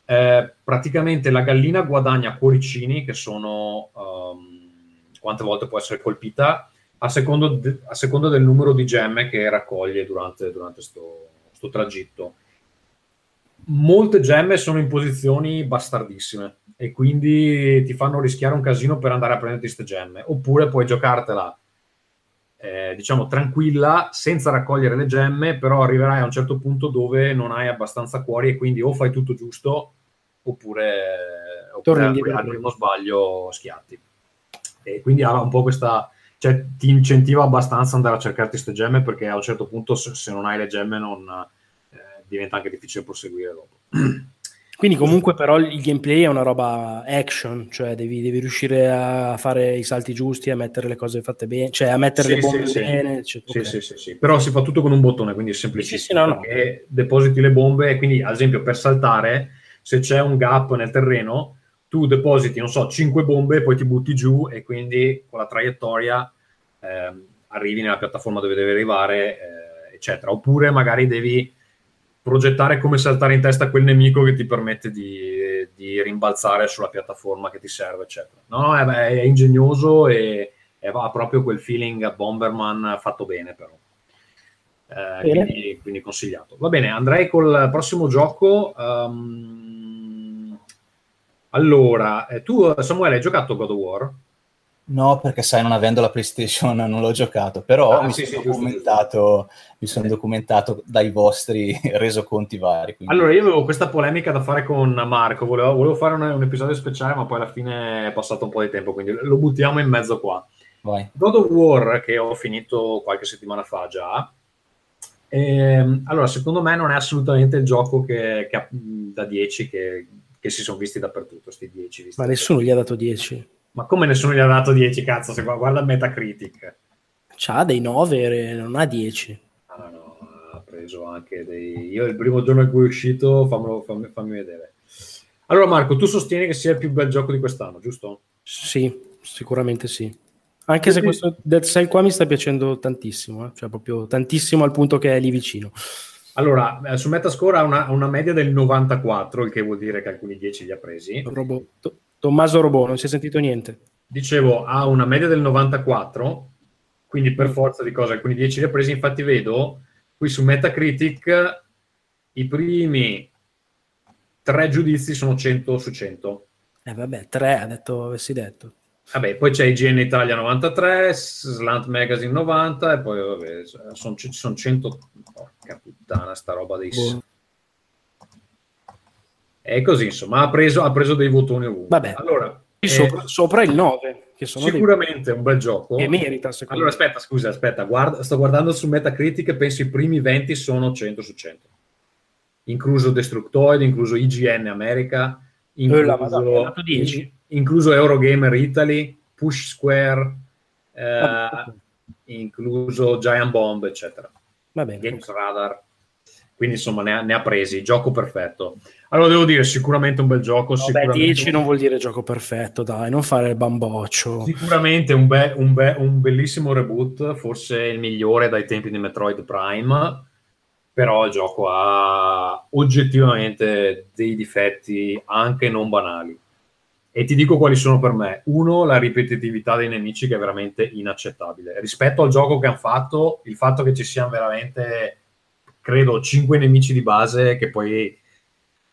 Speaker 1: eh, praticamente la gallina guadagna cuoricini che sono ehm, quante volte può essere colpita a secondo, de- a secondo del numero di gemme che raccoglie durante, durante sto, sto tragitto. Molte gemme sono in posizioni bastardissime e quindi ti fanno rischiare un casino per andare a prenderti queste gemme. Oppure puoi giocartela eh, diciamo tranquilla senza raccogliere le gemme, però arriverai a un certo punto dove non hai abbastanza cuori e quindi o fai tutto giusto oppure, oppure al, primo sbaglio schiatti. E quindi ha un po' questa, cioè ti incentiva abbastanza ad andare a cercarti queste gemme perché a un certo punto se, se non hai le gemme non, diventa anche difficile proseguire dopo.
Speaker 4: Quindi comunque però il gameplay è una roba action, cioè devi, devi riuscire a fare i salti giusti, a mettere le cose fatte bene, cioè a mettere
Speaker 1: Sì,
Speaker 4: le bombe
Speaker 1: sì,
Speaker 4: bene.
Speaker 1: Sì,
Speaker 4: Ok.
Speaker 1: sì, sì, sì. Però si fa tutto con un bottone, quindi è semplicissimo.
Speaker 4: Sì, no, no.
Speaker 1: Depositi le bombe quindi, ad esempio, per saltare, se c'è un gap nel terreno, tu depositi, non so, 5 bombe, poi ti butti giù e quindi con la traiettoria ehm, arrivi nella piattaforma dove devi arrivare, eh, eccetera. Oppure magari devi progettare come saltare in testa quel nemico che ti permette di, di rimbalzare sulla piattaforma che ti serve, eccetera. No, è, è ingegnoso e, ha proprio quel feeling Bomberman fatto bene, però. Eh,
Speaker 4: Bene.
Speaker 1: quindi, quindi consigliato. Va bene, andrei col prossimo gioco. Ehm, allora, eh, tu, Samuele, hai giocato God of War?
Speaker 3: No, perché sai, non avendo la PlayStation non l'ho giocato, però
Speaker 1: Ah,
Speaker 3: mi,
Speaker 1: sì,
Speaker 3: sono
Speaker 1: sì,
Speaker 3: documentato, mi sono documentato dai vostri resoconti vari. quindi-
Speaker 1: Allora, io avevo questa polemica da fare con Marco, volevo, volevo fare un, un episodio speciale, ma poi alla fine è passato un po' di tempo, quindi lo buttiamo in mezzo qua.
Speaker 3: Vai.
Speaker 1: God of War, che ho finito qualche settimana fa già, ehm, allora secondo me non è assolutamente il gioco che, che ha- da 10 che, che si sono visti dappertutto, sti 10. visti.
Speaker 4: Ma nessuno gli ha dato 10.
Speaker 1: Ma come nessuno gli ha dato 10, cazzo, se gu- guarda Metacritic.
Speaker 4: C'ha dei 9, non ha 10.
Speaker 1: Ah, no, no, ha preso anche dei... Io il primo giorno in cui è uscito, fammelo- fammi, fammi vedere. Allora Marco, tu sostieni che sia il più bel gioco di quest'anno, giusto?
Speaker 4: Sì, sicuramente sì. Anche se questo Dead Cell qua mi sta piacendo tantissimo, eh. cioè proprio tantissimo al punto che è lì vicino.
Speaker 1: Allora, eh, su Metascore ha una, una media del 94, il che vuol dire che alcuni 10 li ha presi.
Speaker 4: Robò. To- Tommaso Robò, non si è sentito niente.
Speaker 1: Dicevo, ha una media del 94, quindi per forza di cose alcuni 10 li ha presi. Infatti vedo qui su Metacritic i primi tre giudizi sono 100 su 100.
Speaker 4: Eh vabbè, 3 ha detto, avessi detto.
Speaker 1: Vabbè, poi c'è IGN Italia 93, Slant Magazine 90 e poi vabbè, sono, sono 100... Porca puttana, sta roba dei...
Speaker 4: Boh.
Speaker 1: È così, insomma, ha preso, ha preso dei votoni ovunque.
Speaker 4: Vabbè.
Speaker 1: Allora,
Speaker 4: sopra, sopra il 9, che sono dei-
Speaker 1: Sicuramente è un bel gioco.
Speaker 4: che merita, secondo
Speaker 1: Allora,
Speaker 4: me.
Speaker 1: aspetta, scusa, aspetta, guarda, sto guardando su Metacritic e penso i primi 20 sono 100 su 100. Incluso Destructoid, incluso IGN America,
Speaker 4: Eh,
Speaker 1: incluso,
Speaker 4: 10.
Speaker 1: incluso Eurogamer Italy, Push Square, eh,
Speaker 4: Ah,
Speaker 1: incluso Giant Bomb, eccetera.
Speaker 4: Va bene.
Speaker 1: Games Radar. Quindi insomma ne ha, ne ha presi, gioco perfetto. Allora devo dire, sicuramente un bel gioco,
Speaker 4: Vabbè,
Speaker 1: sicuramente,
Speaker 4: 10 non vuol dire gioco perfetto, dai, non fare il bamboccio.
Speaker 1: sicuramente un, be- un be- un bellissimo reboot, forse il migliore dai tempi di Metroid Prime, però il gioco ha oggettivamente dei difetti anche non banali. E ti dico quali sono per me. Uno, la ripetitività dei nemici che è veramente inaccettabile. Rispetto al gioco che hanno fatto, il fatto che ci siano veramente, credo, 5 nemici di base che poi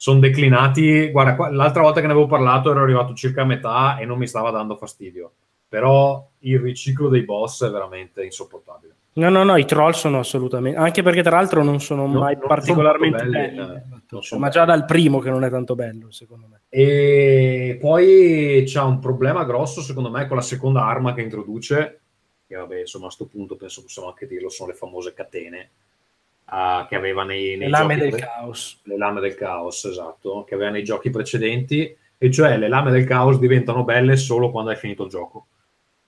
Speaker 1: sono declinati. Guarda, qua- l'altra volta che ne avevo parlato ero arrivato circa a metà e non mi stava dando fastidio. Però il riciclo dei boss è veramente insopportabile.
Speaker 4: No, no, no, i troll sono assolutamente... Anche perché tra l'altro non sono
Speaker 1: No,
Speaker 4: mai
Speaker 1: non
Speaker 4: particolarmente
Speaker 1: sono
Speaker 4: belli.
Speaker 1: belli, eh, non sono
Speaker 4: Ma
Speaker 1: belli.
Speaker 4: già dal primo che non è tanto bello, secondo me.
Speaker 1: E poi c'ha un problema grosso, secondo me, con la seconda arma che introduce, che vabbè, insomma, a sto punto penso possiamo anche dirlo, sono le famose catene ah, che aveva nei, nei
Speaker 4: Le lame del
Speaker 1: pre-
Speaker 4: caos.
Speaker 1: le lame del caos, esatto, che aveva nei giochi precedenti, e cioè le lame del caos diventano belle solo quando hai finito il gioco.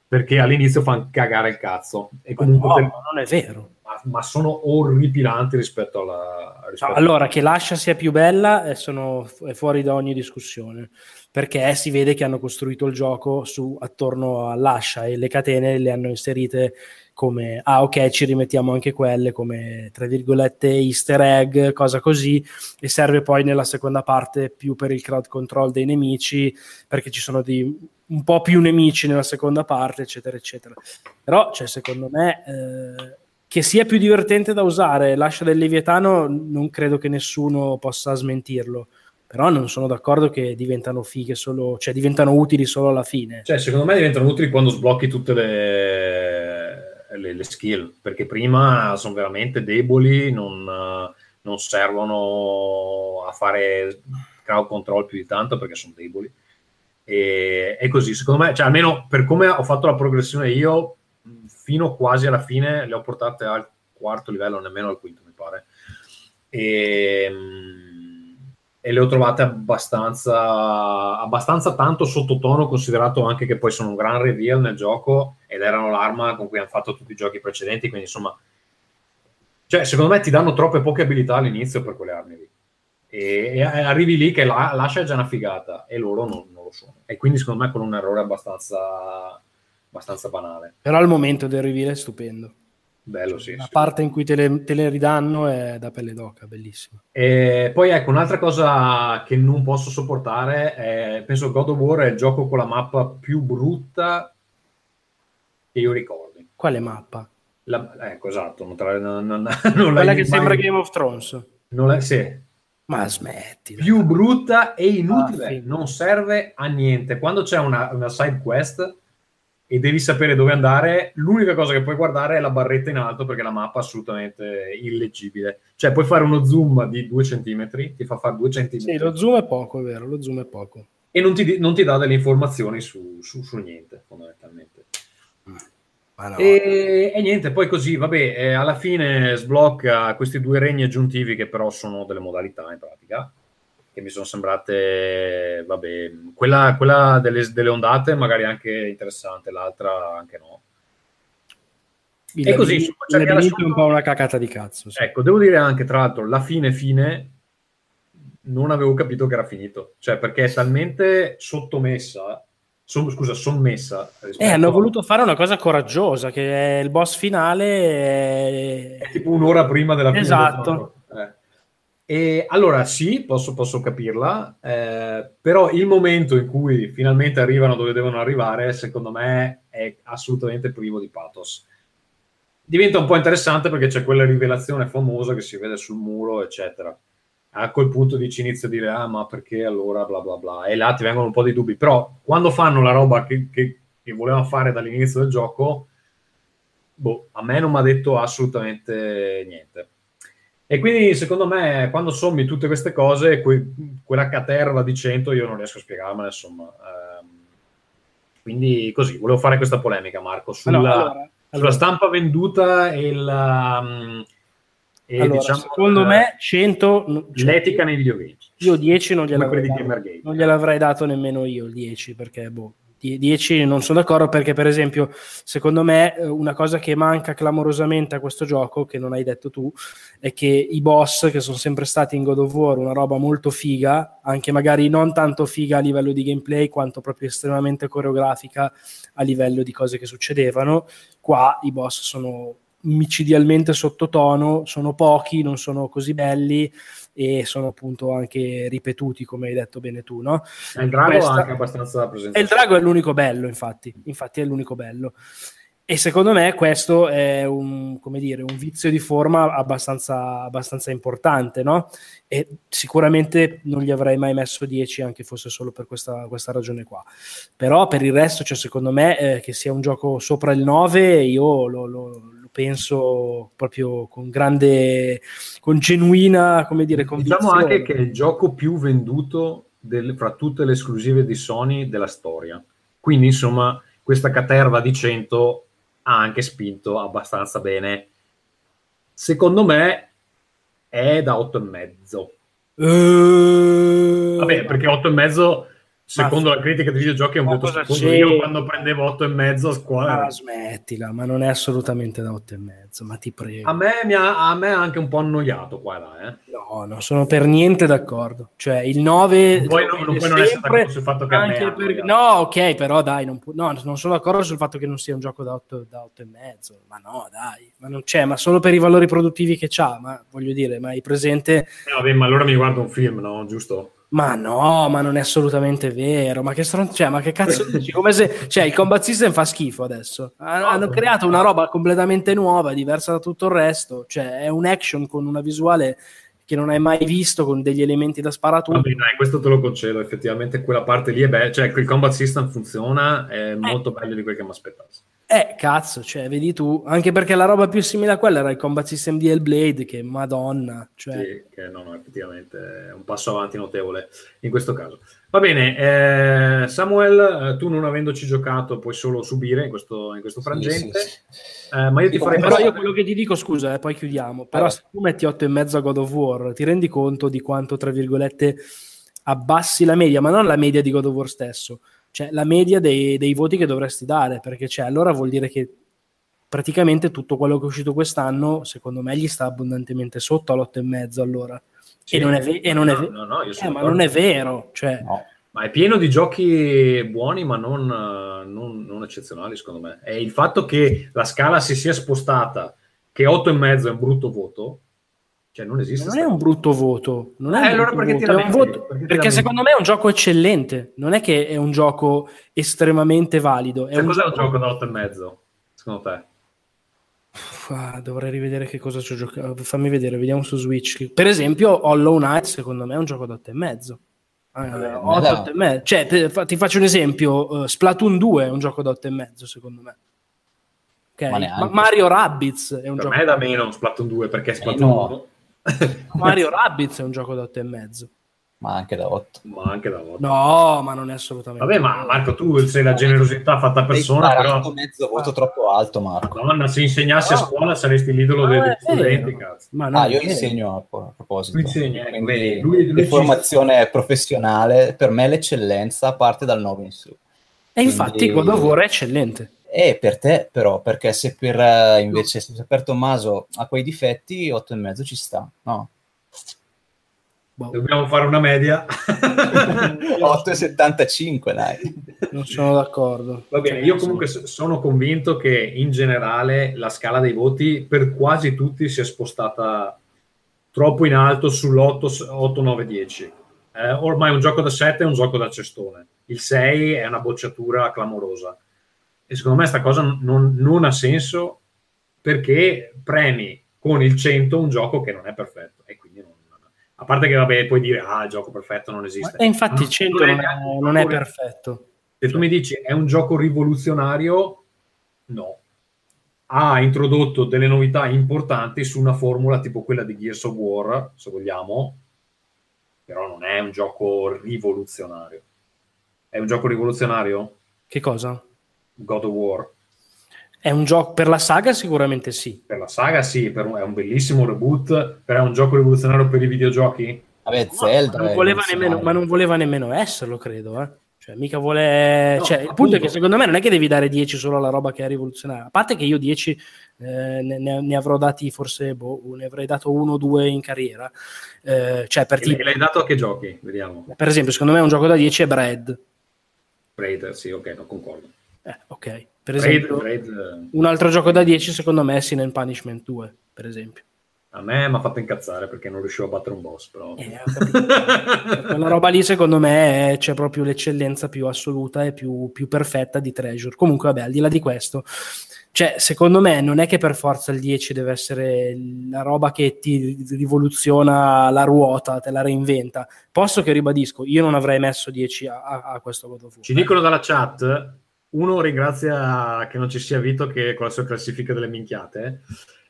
Speaker 1: Perché all'inizio fanno cagare il cazzo. E comunque
Speaker 4: No, ma non è vero.
Speaker 1: Ma, sono orripilanti rispetto alla. Rispetto
Speaker 4: allora, che l'ascia sia più bella è, sono- è fuori da ogni discussione, perché si vede che hanno costruito il gioco su, attorno all'ascia e le catene le hanno inserite come, ah ok, ci rimettiamo anche quelle come, tra virgolette, easter egg, cosa così, e serve poi nella seconda parte più per il crowd control dei nemici, perché ci sono di, un po' più nemici nella seconda parte, eccetera, eccetera. Però, cioè, secondo me... eh, che sia più divertente da usare l'ascia del Leviatano non credo che nessuno possa smentirlo però non sono d'accordo che diventano fighe solo cioè diventano utili solo alla fine
Speaker 1: Cioè, secondo me diventano utili quando sblocchi tutte le, le- le skill, perché prima sono veramente deboli, non, non servono a fare crowd control più di tanto perché sono deboli. E è così, secondo me, cioè almeno per come ho fatto la progressione io, fino quasi alla fine le ho portate al quarto livello, nemmeno al quinto, mi pare. E, mh, e le ho trovate abbastanza, abbastanza tanto sottotono, considerato anche che poi sono un gran reveal nel gioco ed erano l'arma con cui hanno fatto tutti i giochi precedenti, quindi insomma, cioè, secondo me ti danno troppe poche abilità all'inizio per quelle armi lì. E, e arrivi lì che la, l'ascia già una figata e loro non, non lo sono. E quindi secondo me con un errore abbastanza, abbastanza banale.
Speaker 4: però al momento del reveal è stupendo
Speaker 1: Bello, sì.
Speaker 4: la
Speaker 1: sì.
Speaker 4: parte in cui te le, te le ridanno è da pelle d'oca bellissima
Speaker 1: E poi ecco, un'altra cosa che non posso sopportare è, penso God of War è il gioco con la mappa più brutta che io ricordi.
Speaker 4: quale mappa?
Speaker 1: La- ecco, esatto, non, te la- non- non- non
Speaker 4: quella che
Speaker 1: mai-
Speaker 4: sembra Game of Thrones
Speaker 1: non l'hai- sì,
Speaker 4: ma smetti
Speaker 1: più brutta e inutile,
Speaker 4: Ah, sì.
Speaker 1: non serve a niente. Quando c'è una, una side quest e devi sapere dove andare, l'unica cosa che puoi guardare è la barretta in alto perché la mappa è assolutamente illeggibile. Cioè, puoi fare uno zoom di 2 centimetri, ti fa fare 2 centimetri.
Speaker 4: Sì, lo zoom è poco è vero lo zoom è poco.
Speaker 1: E non ti, non ti dà delle informazioni su, su- su niente, fondamentalmente. E, e niente, poi così, vabbè, eh, alla fine sblocca questi due regni aggiuntivi che però sono delle modalità in pratica, che mi sono sembrate, vabbè, quella, quella delle, delle ondate magari anche interessante, l'altra anche no.
Speaker 4: il
Speaker 1: e così, insomma, cioè,
Speaker 4: è un po' una cacata di cazzo sì.
Speaker 1: Ecco, devo dire anche, tra l'altro, la fine fine non avevo capito che era finito, cioè perché è talmente sottomessa, son- scusa, sommessa.
Speaker 4: Eh, hanno
Speaker 1: a-
Speaker 4: voluto fare una cosa coraggiosa, che è il boss finale.
Speaker 1: è
Speaker 4: è-
Speaker 1: tipo un'ora prima della fine
Speaker 4: Esatto.
Speaker 1: E allora sì, posso, posso capirla, eh, però il momento in cui finalmente arrivano dove devono arrivare, secondo me, è assolutamente privo di pathos. Diventa un po' interessante perché c'è quella rivelazione famosa che si vede sul muro, eccetera. A quel punto dici inizio a dire, ah, ma perché allora bla bla bla, e là ti vengono un po' di dubbi. Però quando fanno la roba che, che, che volevano fare dall'inizio del gioco, boh, a me non mi ha detto assolutamente niente. E quindi secondo me quando sommi tutte queste cose, que- quella caterva di 100 io non riesco a spiegarmela, insomma. Ehm, Quindi così, volevo fare questa polemica Marco sulla,
Speaker 4: Allora, allora,
Speaker 1: sulla stampa venduta e, il, um, e
Speaker 4: Allora,
Speaker 1: diciamo,
Speaker 4: secondo
Speaker 1: eh,
Speaker 4: me 100 no, cioè,
Speaker 1: l'etica nei videogames.
Speaker 4: io 10 non gliel'avrei dato, non gliel'avrei dato nemmeno io il 10 perché boh 10 non sono d'accordo perché per esempio secondo me eh, una cosa che manca clamorosamente a questo gioco che non hai detto tu è che i boss che sono sempre stati in God of War una roba molto figa anche magari non tanto figa a livello di gameplay quanto proprio estremamente coreografica a livello di cose che succedevano qua i boss sono micidialmente sottotono, sono pochi, non sono così belli e sono appunto anche ripetuti, come hai detto bene tu, no?
Speaker 1: Il drago
Speaker 4: Questa-
Speaker 1: anche abbastanza presenza.
Speaker 4: E il drago è l'unico bello, infatti, infatti è l'unico bello. E secondo me questo è un, come dire, un vizio di forma abbastanza, abbastanza importante, no? E sicuramente non gli avrei mai messo 10 anche fosse solo per questa, questa ragione qua. Però per il resto, cioè, secondo me, eh, che sia un gioco sopra il 9, io lo- lo penso proprio con grande, con genuina, come dire,
Speaker 1: Diciamo
Speaker 4: convinzione.
Speaker 1: anche che è il gioco più venduto del- fra tutte le esclusive di Sony della storia. Quindi, insomma, questa caterva di 100 ha anche spinto abbastanza bene. Secondo me è da 8,5.
Speaker 4: Eh,
Speaker 1: Vabbè, perché 8,5 secondo la critica di videogiochi è un voto secondo
Speaker 4: c'è?
Speaker 1: io quando prendevo 8,5 a scuola.
Speaker 4: Ma smettila, ma non è assolutamente da 8 e mezzo, ma ti prego.
Speaker 1: A me, mi ha, a me ha anche un po' annoiato qua e là. Eh.
Speaker 4: No, non sono per niente d'accordo. Cioè, il 9
Speaker 1: Non puoi- non- non puoi non essere d'accordo sul fatto che a me
Speaker 4: anche per-. No, ok, però dai, non, pu- no, non sono d'accordo sul fatto che non sia un gioco da 8, da 8 e mezzo. Ma no, dai, ma non c'è, ma solo per i valori produttivi che c'ha, ma voglio dire, ma hai presente
Speaker 1: Eh, vabbè, ma allora mi guardo un film, no? Giusto?
Speaker 4: Ma no, ma non è assolutamente vero. Ma che, stron- cioè, ma che cazzo dici? Come se cioè, il combat system fa schifo adesso. Hanno, hanno creato una roba completamente nuova, diversa da tutto il resto. Cioè, è un action con una visuale che non hai mai visto, con degli elementi da sparatura.
Speaker 1: Vabbè, dai, questo te lo concedo. Effettivamente quella parte lì è bella. Cioè, il combat system funziona, è molto meglio di quel che mi aspettassi.
Speaker 4: Eh, cazzo, cioè, vedi tu. Anche perché la roba più simile a quella era il combat system di Hellblade, che madonna. Cioè,
Speaker 1: Sì, che no, no, effettivamente è un passo avanti notevole in questo caso. Va bene, eh, Samuel, eh, tu non avendoci giocato puoi solo subire in questo, in questo frangente,
Speaker 3: Sì, sì, sì.
Speaker 1: Eh, ma io ti farei
Speaker 4: Però
Speaker 1: passare-
Speaker 4: io quello che ti dico, scusa, e poi chiudiamo. Però
Speaker 3: Eh.
Speaker 4: se tu metti 8 e mezzo a God of War, ti rendi conto di quanto, tra virgolette, abbassi la media, ma non la media di God of War stesso, cioè la media dei, dei voti che dovresti dare, perché cioè, allora vuol dire che praticamente tutto quello che è uscito quest'anno, secondo me, gli sta abbondantemente sotto all'8 e mezzo allora.
Speaker 1: Sì.
Speaker 4: E non è, ve- e non è
Speaker 1: No,
Speaker 4: ve-
Speaker 1: no, no, io sono
Speaker 4: eh, ma non è vero, cioè,
Speaker 3: No.
Speaker 1: Ma è pieno di giochi buoni, ma non, non- non eccezionali, secondo me. E il fatto che la scala si sia spostata, che 8,5 è un brutto voto, cioè non esiste.
Speaker 4: non è un brutto voto. Non è
Speaker 1: Eh,
Speaker 4: un
Speaker 1: allora
Speaker 4: brutto
Speaker 1: perché
Speaker 4: voto, è un voto-
Speaker 1: Perché
Speaker 4: perché secondo me è un gioco eccellente. Non è che è un gioco estremamente valido. È
Speaker 1: Cioè,
Speaker 4: un
Speaker 1: cos'è un
Speaker 4: gioco-
Speaker 1: gioco da 8,5? Secondo te?
Speaker 4: Ah, dovrei rivedere che cosa ci ho giocato. Fammi vedere, vediamo su Switch. Per esempio, Hollow Knight, secondo me, è un gioco da 8 e mezzo. Eh,
Speaker 3: Vabbè,
Speaker 4: otto,
Speaker 3: dai.
Speaker 4: otto e mezzo. Cioè, te- fa- ti faccio un esempio: eh, Splatoon 2 è un gioco da 8 e mezzo, secondo me. Ok?
Speaker 3: Ma.
Speaker 4: Mario Rabbids è un
Speaker 1: Per
Speaker 4: gioco
Speaker 1: me è da meno Splatoon 2, perché Splatoon
Speaker 3: no.
Speaker 1: 1
Speaker 4: Mario Rabbids è un gioco da 8 e mezzo.
Speaker 3: Ma anche da 8.
Speaker 1: ma anche da 8.
Speaker 4: No, ma non è assolutamente.
Speaker 1: Vabbè, ma Marco, tu sei la generosità fatta a persona,
Speaker 3: Hai
Speaker 1: però
Speaker 3: mezzo voto troppo alto, Marco.
Speaker 1: Madonna, se insegnassi a
Speaker 4: No.
Speaker 1: scuola saresti l'idolo degli studenti, cazzo.
Speaker 4: Ma no,
Speaker 3: Ah, io insegno a, a proposito.
Speaker 1: Tu insegni, ecco,
Speaker 3: Quindi
Speaker 1: lui- lui
Speaker 3: di
Speaker 1: ci-
Speaker 3: formazione professionale, per me l'eccellenza parte dal 9 in su.
Speaker 4: E infatti
Speaker 3: Quindi-
Speaker 4: God of War è eccellente.
Speaker 3: E per te però, perché se per eh, invece se per Tommaso ha quei difetti, 8 e mezzo ci sta, no?
Speaker 4: Boh,
Speaker 1: Dobbiamo fare una media.
Speaker 3: 8,75 dai.
Speaker 4: non sono d'accordo.
Speaker 1: Va bene, io comunque sono convinto che in generale la scala dei voti per quasi tutti si è spostata troppo in alto sull'8, 8 9, 10. Eh, ormai un gioco da 7 è un gioco da cestone. Il 6 è una bocciatura clamorosa. E secondo me sta cosa non, non ha senso perché premi con il 100 un gioco che non è perfetto. E quindi non- a parte che vabbè, puoi dire, ah, il gioco perfetto non esiste.
Speaker 4: E infatti
Speaker 1: Non-
Speaker 4: 100
Speaker 1: non è
Speaker 4: non è, perfetto.
Speaker 1: se tu mi dici è un gioco rivoluzionario, no. Ha introdotto delle novità importanti su una formula tipo quella di Gears of War, se vogliamo, però non è un gioco rivoluzionario. È un gioco rivoluzionario?
Speaker 4: Che cosa?
Speaker 1: God of War.
Speaker 4: È un gioco per la saga? Sicuramente sì.
Speaker 1: Per la saga sì, per un- è un bellissimo reboot, però è un gioco rivoluzionario per i videogiochi.
Speaker 3: Vabbè, Zelda.
Speaker 4: ma, non voleva nemmeno, ma non voleva nemmeno esserlo, credo. Eh. Cioè, mica vuole.
Speaker 1: No,
Speaker 4: cioè, il punto è che secondo me non è che devi dare 10 solo alla roba che è rivoluzionaria. A parte che io 10 eh, ne, ne- avrò dati forse, boh, ne avrei dato uno o due in carriera. Eh, cioè, per, tipo-
Speaker 1: l'hai dato a che giochi? Vediamo.
Speaker 4: per esempio, secondo me un gioco da 10 è Bread.
Speaker 1: Braid, sì, ok, non concordo.
Speaker 4: Eh, ok. Per esempio,
Speaker 1: Braid, eh,
Speaker 4: un altro gioco da 10 secondo me è Sin and Punishment 2, per esempio.
Speaker 1: a me mi ha fatto incazzare perché non riuscivo a battere un boss, però...
Speaker 4: Eh. Quella roba lì, secondo me, è- c'è proprio l'eccellenza più assoluta e più, più perfetta di Treasure. Comunque, vabbè, al di là di questo, cioè, secondo me, non è che per forza il 10 deve essere la roba che ti rivoluziona la ruota, te la reinventa. Posso che ribadisco, io non avrei messo 10 a, a- a questo God.
Speaker 1: Ci dicono dalla chat, uno ringrazia che non ci sia Vito che con la sua classifica delle minchiate,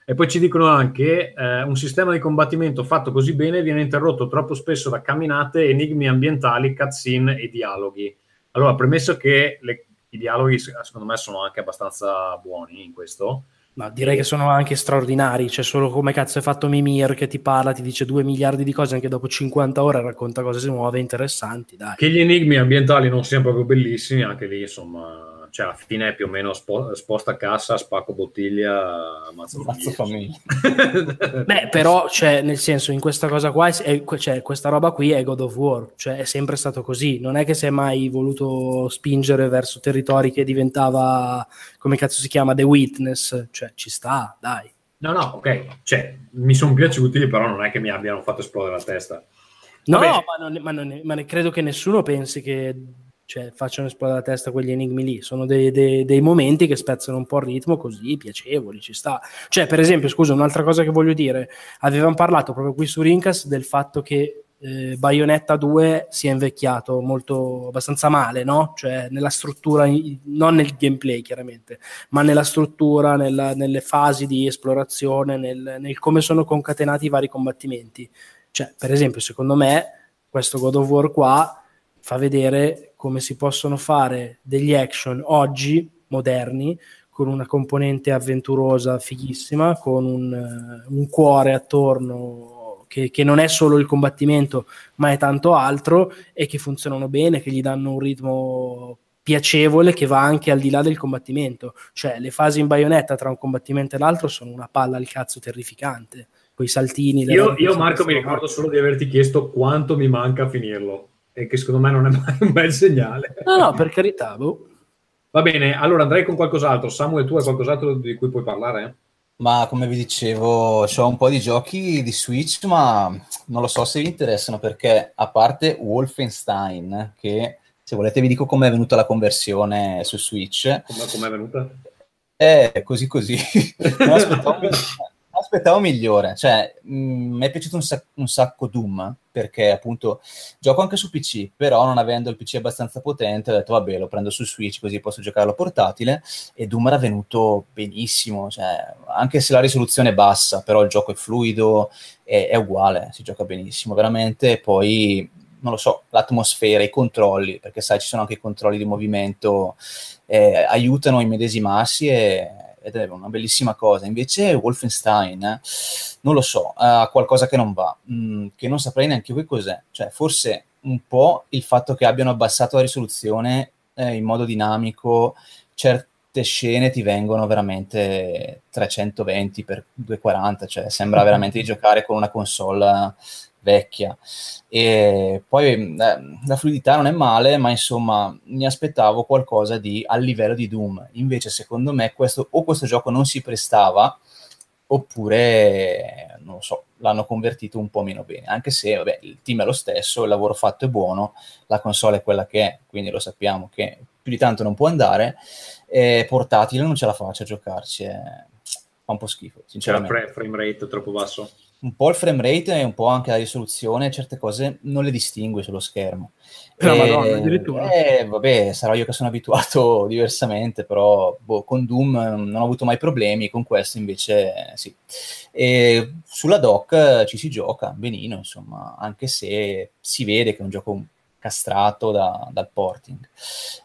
Speaker 1: e poi ci dicono anche eh, un sistema di combattimento fatto così bene viene interrotto troppo spesso da camminate, enigmi ambientali, cutscene e dialoghi. Allora, premesso che le- i dialoghi secondo me sono anche abbastanza buoni in questo,
Speaker 4: Ma direi che sono anche straordinari. C'è solo come cazzo è fatto Mimir che ti parla, ti dice 2 miliardi di cose, anche dopo 50 ore racconta cose nuove interessanti. Dai.
Speaker 1: che gli enigmi ambientali non siano proprio bellissimi, anche lì insomma, cioè alla fine è più o meno spo- sposta cassa, spacco bottiglia, ammazzo
Speaker 3: Mazzo
Speaker 1: famiglia.
Speaker 4: Beh, però, cioè, nel senso, in questa cosa qua, è- cioè, questa roba qui è God of War, cioè è sempre stato così. Non è che si è mai voluto spingere verso territori che diventava, come cazzo si chiama, The Witness, cioè ci sta, dai.
Speaker 1: No, no, ok, cioè, mi sono piaciuti, però non è che mi abbiano fatto esplodere la testa.
Speaker 4: No,
Speaker 1: Vabbè.
Speaker 4: ma, non, ma non- ma ne- credo che nessuno pensi che cioè, facciano esplodere la testa quegli enigmi lì. Sono dei, dei- dei momenti che spezzano un po' il ritmo così, piacevoli, ci sta. Cioè, per esempio, scusa, un'altra cosa che voglio dire, avevamo parlato proprio qui su Rincas del fatto che eh, Bayonetta 2 sia invecchiato molto abbastanza male, no? Cioè nella struttura, non nel gameplay chiaramente, ma nella struttura, nella- nelle fasi di esplorazione, nel, nel come sono concatenati i vari combattimenti. Cioè, per esempio, secondo me, questo God of War qua fa vedere come si possono fare degli action oggi moderni con una componente avventurosa fighissima, con un, eh, un cuore attorno che, che non è solo il combattimento, ma è tanto altro e che funzionano bene, che gli danno un ritmo piacevole che va anche al di là del combattimento. Cioè, le fasi in baionetta tra un combattimento e l'altro sono una palla al cazzo terrificante. Quei saltini.
Speaker 1: Io, io Marco, mi ricordo solo di averti chiesto quanto mi manca a finirlo, e che secondo me non è mai un bel segnale.
Speaker 4: No, no, per carità, boh.
Speaker 1: Va bene, allora andrei con qualcos'altro. Samuel, tu hai qualcos'altro di cui puoi parlare?
Speaker 3: Ma come vi dicevo, ho un po' di giochi di Switch, ma non lo so se vi interessano perché a parte Wolfenstein, che se volete vi dico com'è venuta la conversione su Switch,
Speaker 1: Come com'è venuta?
Speaker 3: è così così. Non aspettavo, aspettavo migliore. Cioè, mh, mi è piaciuto un, sac- un sacco Doom, perché appunto gioco anche su PC, però non avendo il PC abbastanza potente, ho detto vabbè, lo prendo su Switch così posso giocarlo portatile e Doom era venuto benissimo, cioè, anche se la risoluzione è bassa, però il gioco è fluido, è, è uguale, si gioca benissimo, veramente. E poi, non lo so, l'atmosfera, i controlli, perché sai, ci sono anche i controlli di movimento, eh, aiutano a immedesimarsi e- ed è una bellissima cosa. Invece Wolfenstein, non lo so, ha qualcosa che non va, mm, che non saprei neanche io che cos'è. Cioè, forse un po' il fatto che abbiano abbassato la risoluzione eh, in modo dinamico, certe scene ti vengono veramente 320 x 240, cioè sembra veramente di giocare con una console vecchia. E poi eh, la fluidità non è male, ma insomma mi aspettavo qualcosa di al livello di Doom. Invece, secondo me, questo, o questo gioco non si prestava, oppure non lo so, l'hanno convertito un po' meno bene. Anche se vabbè, il team è lo stesso, il lavoro fatto è buono, la console è quella che è, quindi lo sappiamo che più di tanto non può andare. E portatile non ce la faccio a giocarci, è- fa un po' schifo,
Speaker 1: C'era il
Speaker 3: sinceramente
Speaker 1: fra- frame rate troppo basso?
Speaker 3: Un po' il frame rate e un po' anche la risoluzione, certe cose non le distingui sullo schermo.
Speaker 4: Per la
Speaker 3: E-
Speaker 4: Madonna, addirittura.
Speaker 3: Eh, vabbè, sarò io che sono abituato diversamente, però boh, con Doom eh, non ho avuto mai problemi, con questo invece eh, sì. E sulla dock eh, ci si gioca benino, insomma, anche se si vede che è un gioco castrato da- dal porting.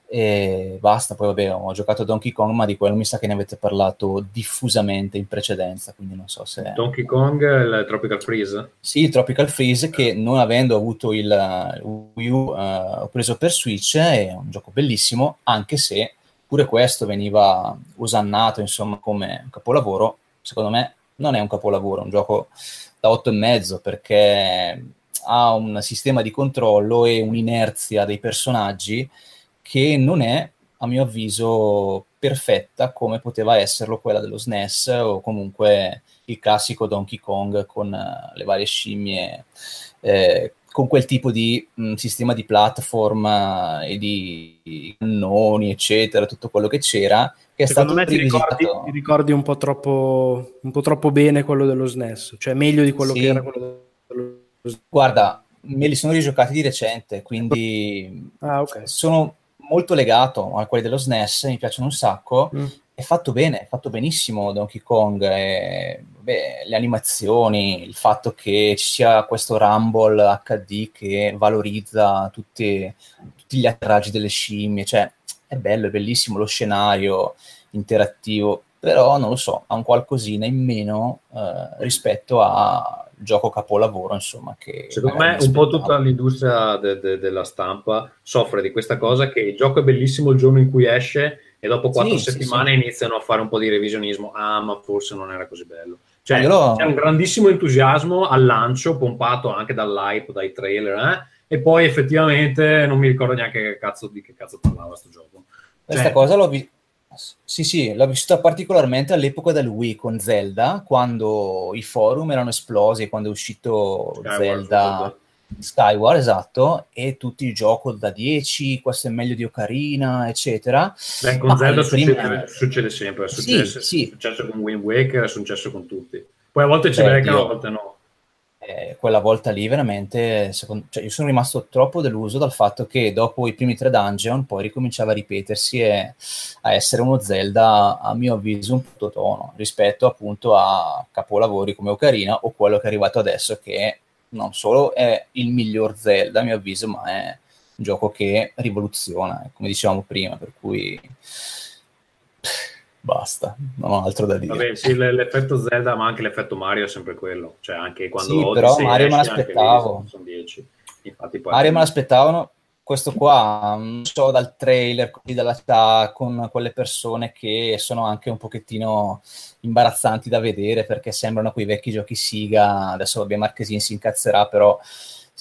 Speaker 3: E basta, poi vabbè, ho giocato a Donkey Kong, ma di quello mi sa che ne avete parlato diffusamente in precedenza, quindi non so se...
Speaker 1: Donkey Kong, il Tropical Freeze.
Speaker 3: Sì, il Tropical Freeze che non avendo avuto il, Wii U eh, ho preso per Switch, è un gioco bellissimo, anche se pure questo veniva usannato insomma come capolavoro, secondo me non è un capolavoro, è un gioco da 8,5 perché ha un sistema di controllo e un'inerzia dei personaggi che non è, a mio avviso, perfetta come poteva esserlo quella dello SNES o comunque il classico Donkey Kong con uh, le varie scimmie, eh, con quel tipo di mh, sistema di platform uh, e di cannoni, eccetera, tutto quello che c'era, che è
Speaker 4: Secondo
Speaker 3: stato
Speaker 4: me ti ricordi, ti ricordi un, po troppo, un po' troppo bene quello dello SNES, cioè meglio di quello
Speaker 3: Sì.
Speaker 4: che era quello dello SNES.
Speaker 3: Guarda, me li sono rigiocati di recente, quindi
Speaker 4: Ah, ok.
Speaker 3: sono molto legato a quelli dello SNES, mi piacciono un sacco.
Speaker 4: Mm.
Speaker 3: È fatto bene, è fatto benissimo Donkey Kong. e, beh, le animazioni, il fatto che ci sia questo Rumble HD che valorizza tutti, tutti gli atterraggi delle scimmie, cioè è bello, è bellissimo lo scenario interattivo, però non lo so, ha un qualcosina in meno eh, rispetto al gioco capolavoro, insomma. Che
Speaker 1: Secondo me un po' tutta l'industria de- de- della stampa soffre di questa cosa che il gioco è bellissimo il giorno in cui esce e dopo quattro
Speaker 3: Sì, sì,
Speaker 1: settimane iniziano a fare un po' di revisionismo. Ah, ma forse non era così bello. Cioè,
Speaker 3: io lo-
Speaker 1: c'è un grandissimo entusiasmo al lancio, pompato anche dall'hype, dai trailer, eh? e poi effettivamente non mi ricordo neanche che cazzo, di che cazzo parlava sto gioco.
Speaker 3: Questa
Speaker 1: Cioè,
Speaker 3: cosa l'ho vista. Sì, sì, l'ho vissuta particolarmente all'epoca del Wii con Zelda, quando i forum erano esplosi, quando è uscito
Speaker 1: Skyward
Speaker 3: Zelda. Skyward, esatto, e tutti i gioco da 10, questo è meglio di Ocarina, eccetera.
Speaker 1: Beh, con
Speaker 3: Ma
Speaker 1: Zelda
Speaker 3: le prime-
Speaker 1: succede, succede sempre, è
Speaker 3: Sì,
Speaker 1: successo,
Speaker 3: sì.
Speaker 1: è successo con Wind Waker, è successo con tutti. Poi a volte ci beccano, a volte no.
Speaker 3: Eh, quella volta lì veramente, secondo- cioè, io sono rimasto troppo deluso dal fatto che dopo i primi tre dungeon poi ricominciava a ripetersi e a essere uno Zelda, a mio avviso, un punto tono rispetto appunto a capolavori come Ocarina o quello che è arrivato adesso che non solo è il miglior Zelda, a mio avviso, ma è un gioco che rivoluziona, come dicevamo prima, per cui basta, non ho altro da dire.
Speaker 1: Vabbè, sì, l'effetto Zelda, ma anche l'effetto Mario è sempre quello. Cioè, anche quando
Speaker 3: Sì, però Mario me
Speaker 1: lì
Speaker 3: l'aspettavo.
Speaker 1: Sono 10. Infatti, poi
Speaker 3: Mario me l'aspettavano. Questo qua, non so, dal trailer, così dalla città, con quelle persone che sono anche un pochettino imbarazzanti da vedere perché sembrano quei vecchi giochi Siga. Adesso vabbè, Marchesin si incazzerà, però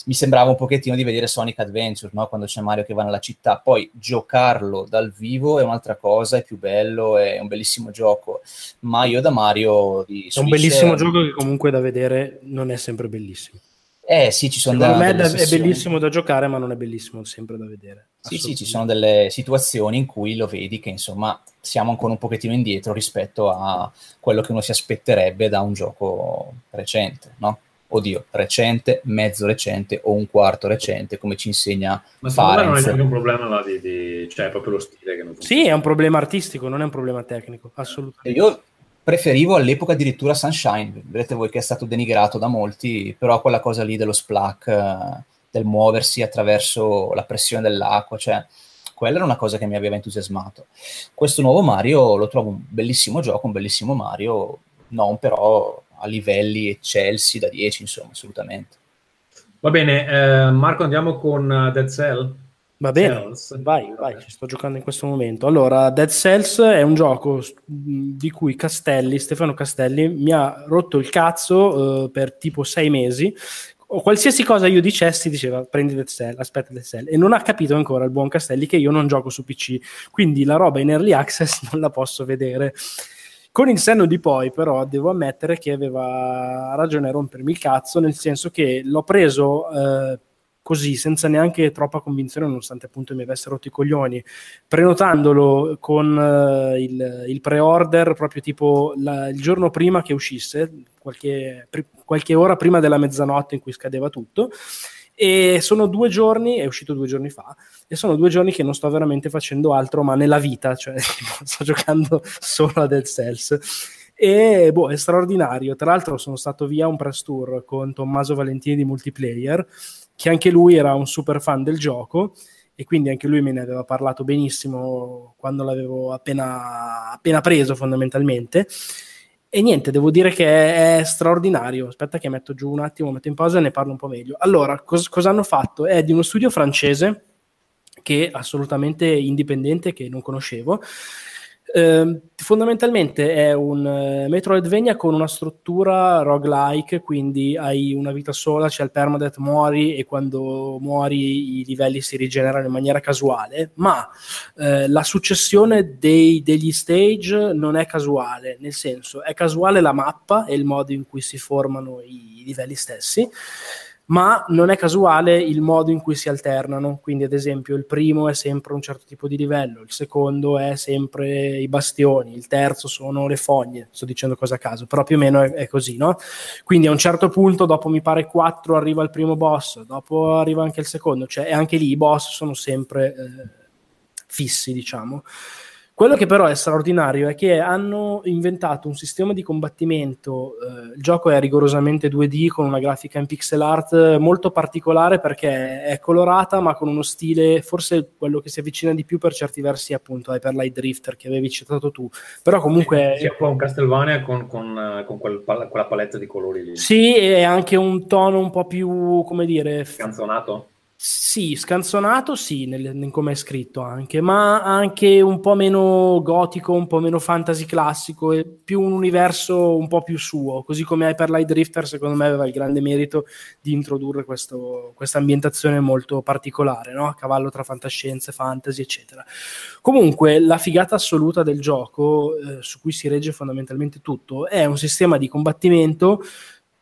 Speaker 3: mi sembrava un pochettino di vedere Sonic Adventure, no? quando c'è Mario che va nella città. Poi giocarlo dal vivo è un'altra cosa, è più bello, è un bellissimo gioco. Ma io da Mario di
Speaker 4: È un
Speaker 3: Switch-
Speaker 4: bellissimo gioco che comunque da vedere non è sempre bellissimo.
Speaker 3: Eh sì, ci sono
Speaker 4: Secondo
Speaker 3: da-
Speaker 4: me è
Speaker 3: sessioni.
Speaker 4: bellissimo da giocare, ma non è bellissimo sempre da vedere.
Speaker 3: Sì, sì, ci sono delle situazioni in cui lo vedi che insomma siamo ancora un pochettino indietro rispetto a quello che uno si aspetterebbe da un gioco recente, no? Oddio, recente, mezzo recente o un quarto recente, come ci insegna
Speaker 1: Ma secondo me non è
Speaker 3: Farenz.
Speaker 1: neanche un problema là di, di- cioè, è proprio lo stile che non
Speaker 4: Sì, è un problema artistico, non è un problema tecnico, assolutamente.
Speaker 3: Io preferivo all'epoca addirittura Sunshine, vedete voi che è stato denigrato da molti, però quella cosa lì dello splack, eh, del muoversi attraverso la pressione dell'acqua, cioè quella era una cosa che mi aveva entusiasmato. Questo nuovo Mario lo trovo un bellissimo gioco, un bellissimo Mario, non però a livelli eccelsi da 10, insomma, assolutamente.
Speaker 1: Va bene, eh, Marco, andiamo con eh, Dead Cell.
Speaker 4: Va bene,
Speaker 1: Cells.
Speaker 4: vai, vai, ci sto giocando in questo momento. Allora, Dead Cells è un gioco di cui Castelli, Stefano Castelli, mi ha rotto il cazzo eh, per tipo sei mesi. O qualsiasi cosa io dicessi, diceva prendi Dead Cell, aspetta Dead Cell. E non ha capito ancora il buon Castelli che io non gioco su PC, quindi la roba in early access non la posso vedere. Con il senno di poi, però, devo ammettere che aveva ragione a rompermi il cazzo, nel senso che l'ho preso eh, così, senza neanche troppa convinzione, nonostante appunto mi avesse rotto i coglioni, prenotandolo con eh, il, il pre-order proprio tipo la- il giorno prima che uscisse, qualche, pri- qualche ora prima della mezzanotte in cui scadeva tutto. E sono due giorni, è uscito due giorni fa, e sono due giorni che non sto veramente facendo altro, ma nella vita, cioè sto giocando solo a Dead Cells. E boh, è straordinario. Tra l'altro, sono stato via un press tour con Tommaso Valentini di multiplayer che anche lui era un super fan del gioco e quindi anche lui me ne aveva parlato benissimo quando l'avevo appena, appena preso fondamentalmente. E niente, devo dire che è, straordinario. Aspetta che metto giù un attimo, metto in pausa e ne parlo un po' meglio. Allora, cos- cosa hanno fatto? È di uno studio francese che è assolutamente indipendente, che non conoscevo, eh, fondamentalmente è un uh, Metroidvania con una struttura roguelike, quindi hai una vita sola, c'è il permadeath, muori e quando muori i livelli si rigenerano in maniera casuale, ma eh, la successione dei, degli stage non è casuale, nel senso è casuale la mappa e il modo in cui si formano i livelli stessi ma non è casuale il modo in cui si alternano. Quindi, ad esempio, il primo è sempre un certo tipo di livello, il secondo è sempre i bastioni, il terzo sono le fogne. Sto dicendo cosa a caso, però più o meno è, è così, no? Quindi a un certo punto, dopo mi pare 4, arriva il primo boss, dopo arriva anche il secondo, cioè, anche lì i boss sono sempre eh, fissi, diciamo. Quello che però è straordinario è che hanno inventato un sistema di combattimento, eh, il gioco è rigorosamente 2D con una grafica in pixel art molto particolare perché è colorata ma con uno stile forse quello che si avvicina di più per certi versi appunto a Hyperlight Drifter che avevi citato tu, però comunque...
Speaker 1: Sì, è un Castlevania con, con, con quel, quella palette di colori lì.
Speaker 4: Sì, e anche un tono un po' più, come dire...
Speaker 1: Scanzonato?
Speaker 4: Sì, scanzonato sì, nel, in come è scritto anche, ma anche un po' meno gotico, un po' meno fantasy classico e più un universo un po' più suo, così come Hyperlight Drifter secondo me aveva il grande merito di introdurre questa ambientazione molto particolare, no? a cavallo tra fantascienze, fantasy, eccetera. Comunque la figata assoluta del gioco, eh, su cui si regge fondamentalmente tutto, è un sistema di combattimento,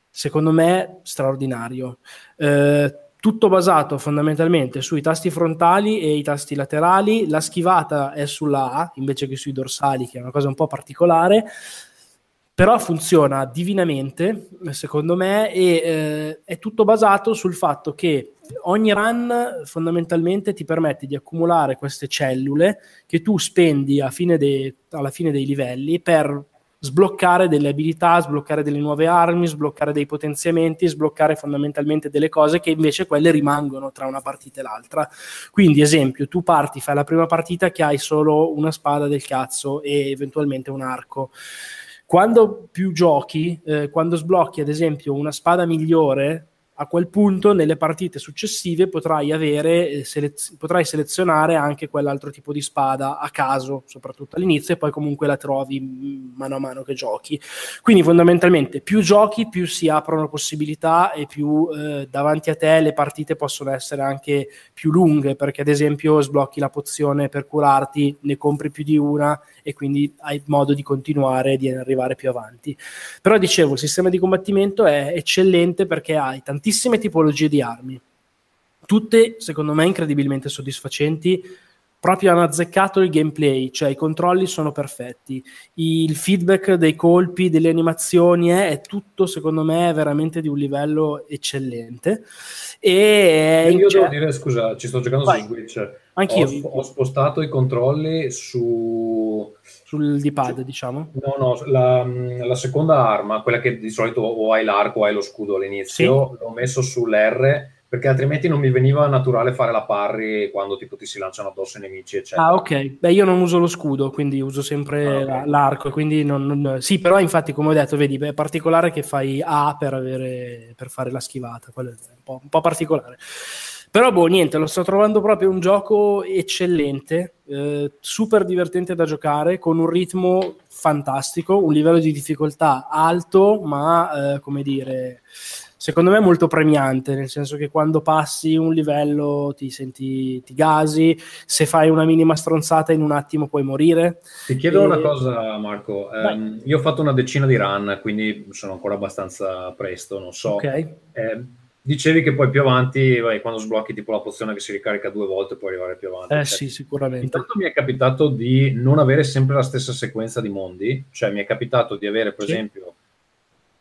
Speaker 4: secondo me, straordinario. Eh, tutto basato fondamentalmente sui tasti frontali e i tasti laterali, la schivata è sulla A invece che sui dorsali, che è una cosa un po' particolare, però funziona divinamente, secondo me, e eh, è tutto basato sul fatto che ogni run fondamentalmente ti permette di accumulare queste cellule che tu spendi fine de- alla fine dei livelli per sbloccare delle abilità, sbloccare delle nuove armi, sbloccare dei potenziamenti, sbloccare fondamentalmente delle cose che invece quelle rimangono tra una partita e l'altra. Quindi, esempio, tu parti, fai la prima partita che hai solo una spada del cazzo e eventualmente un arco. Quando più giochi, eh, quando sblocchi ad esempio una spada migliore, a quel punto nelle partite successive potrai, avere, eh, selez- potrai selezionare anche quell'altro tipo di spada a caso, soprattutto all'inizio, e poi comunque la trovi mano a mano che giochi. Quindi fondamentalmente più giochi, più si aprono possibilità e più eh, davanti a te le partite possono essere anche più lunghe, perché ad esempio sblocchi la pozione per curarti, ne compri più di una e quindi hai modo di continuare e di arrivare più avanti. Però dicevo, il sistema di combattimento è eccellente perché hai tantissime tipologie di armi, tutte secondo me incredibilmente soddisfacenti proprio hanno azzeccato il gameplay, cioè i controlli sono perfetti, il feedback dei colpi, delle animazioni è, è tutto secondo me veramente di un livello eccellente. E
Speaker 1: io devo dire, scusa, ci sto giocando
Speaker 4: Vai.
Speaker 1: su Switch.
Speaker 4: Anch'io.
Speaker 1: Ho, ho spostato i controlli su
Speaker 4: sul D-pad, diciamo.
Speaker 1: No, no, la, la, seconda arma, quella che di solito o hai l'arco o hai lo scudo all'inizio, sì. l'ho messo sull'R perché altrimenti non mi veniva naturale fare la parry quando tipo ti si lanciano addosso i nemici, eccetera.
Speaker 4: Ah, ok. Beh, io non uso lo scudo, quindi uso sempre ah, okay. l'arco, quindi non, non, Sì, però infatti, come ho detto, vedi, è particolare che fai A per, avere, per fare la schivata, quello è un po', un po' particolare. Però, boh, niente, lo sto trovando proprio un gioco eccellente, eh, super divertente da giocare, con un ritmo fantastico, un livello di difficoltà alto, ma, eh, come dire secondo me molto premiante, nel senso che quando passi un livello ti senti, ti gasi, se fai una minima stronzata in un attimo puoi morire.
Speaker 1: Ti chiedo e... una cosa Marco, um, io ho fatto una decina di run, quindi sono ancora abbastanza presto, non so.
Speaker 4: Okay.
Speaker 1: Dicevi che poi più avanti, vai, quando sblocchi tipo la pozione che si ricarica due volte, puoi arrivare più avanti.
Speaker 4: Eh sì, sicuramente.
Speaker 1: Intanto mi è capitato di non avere sempre la stessa sequenza di mondi, cioè mi è capitato di avere per sì. esempio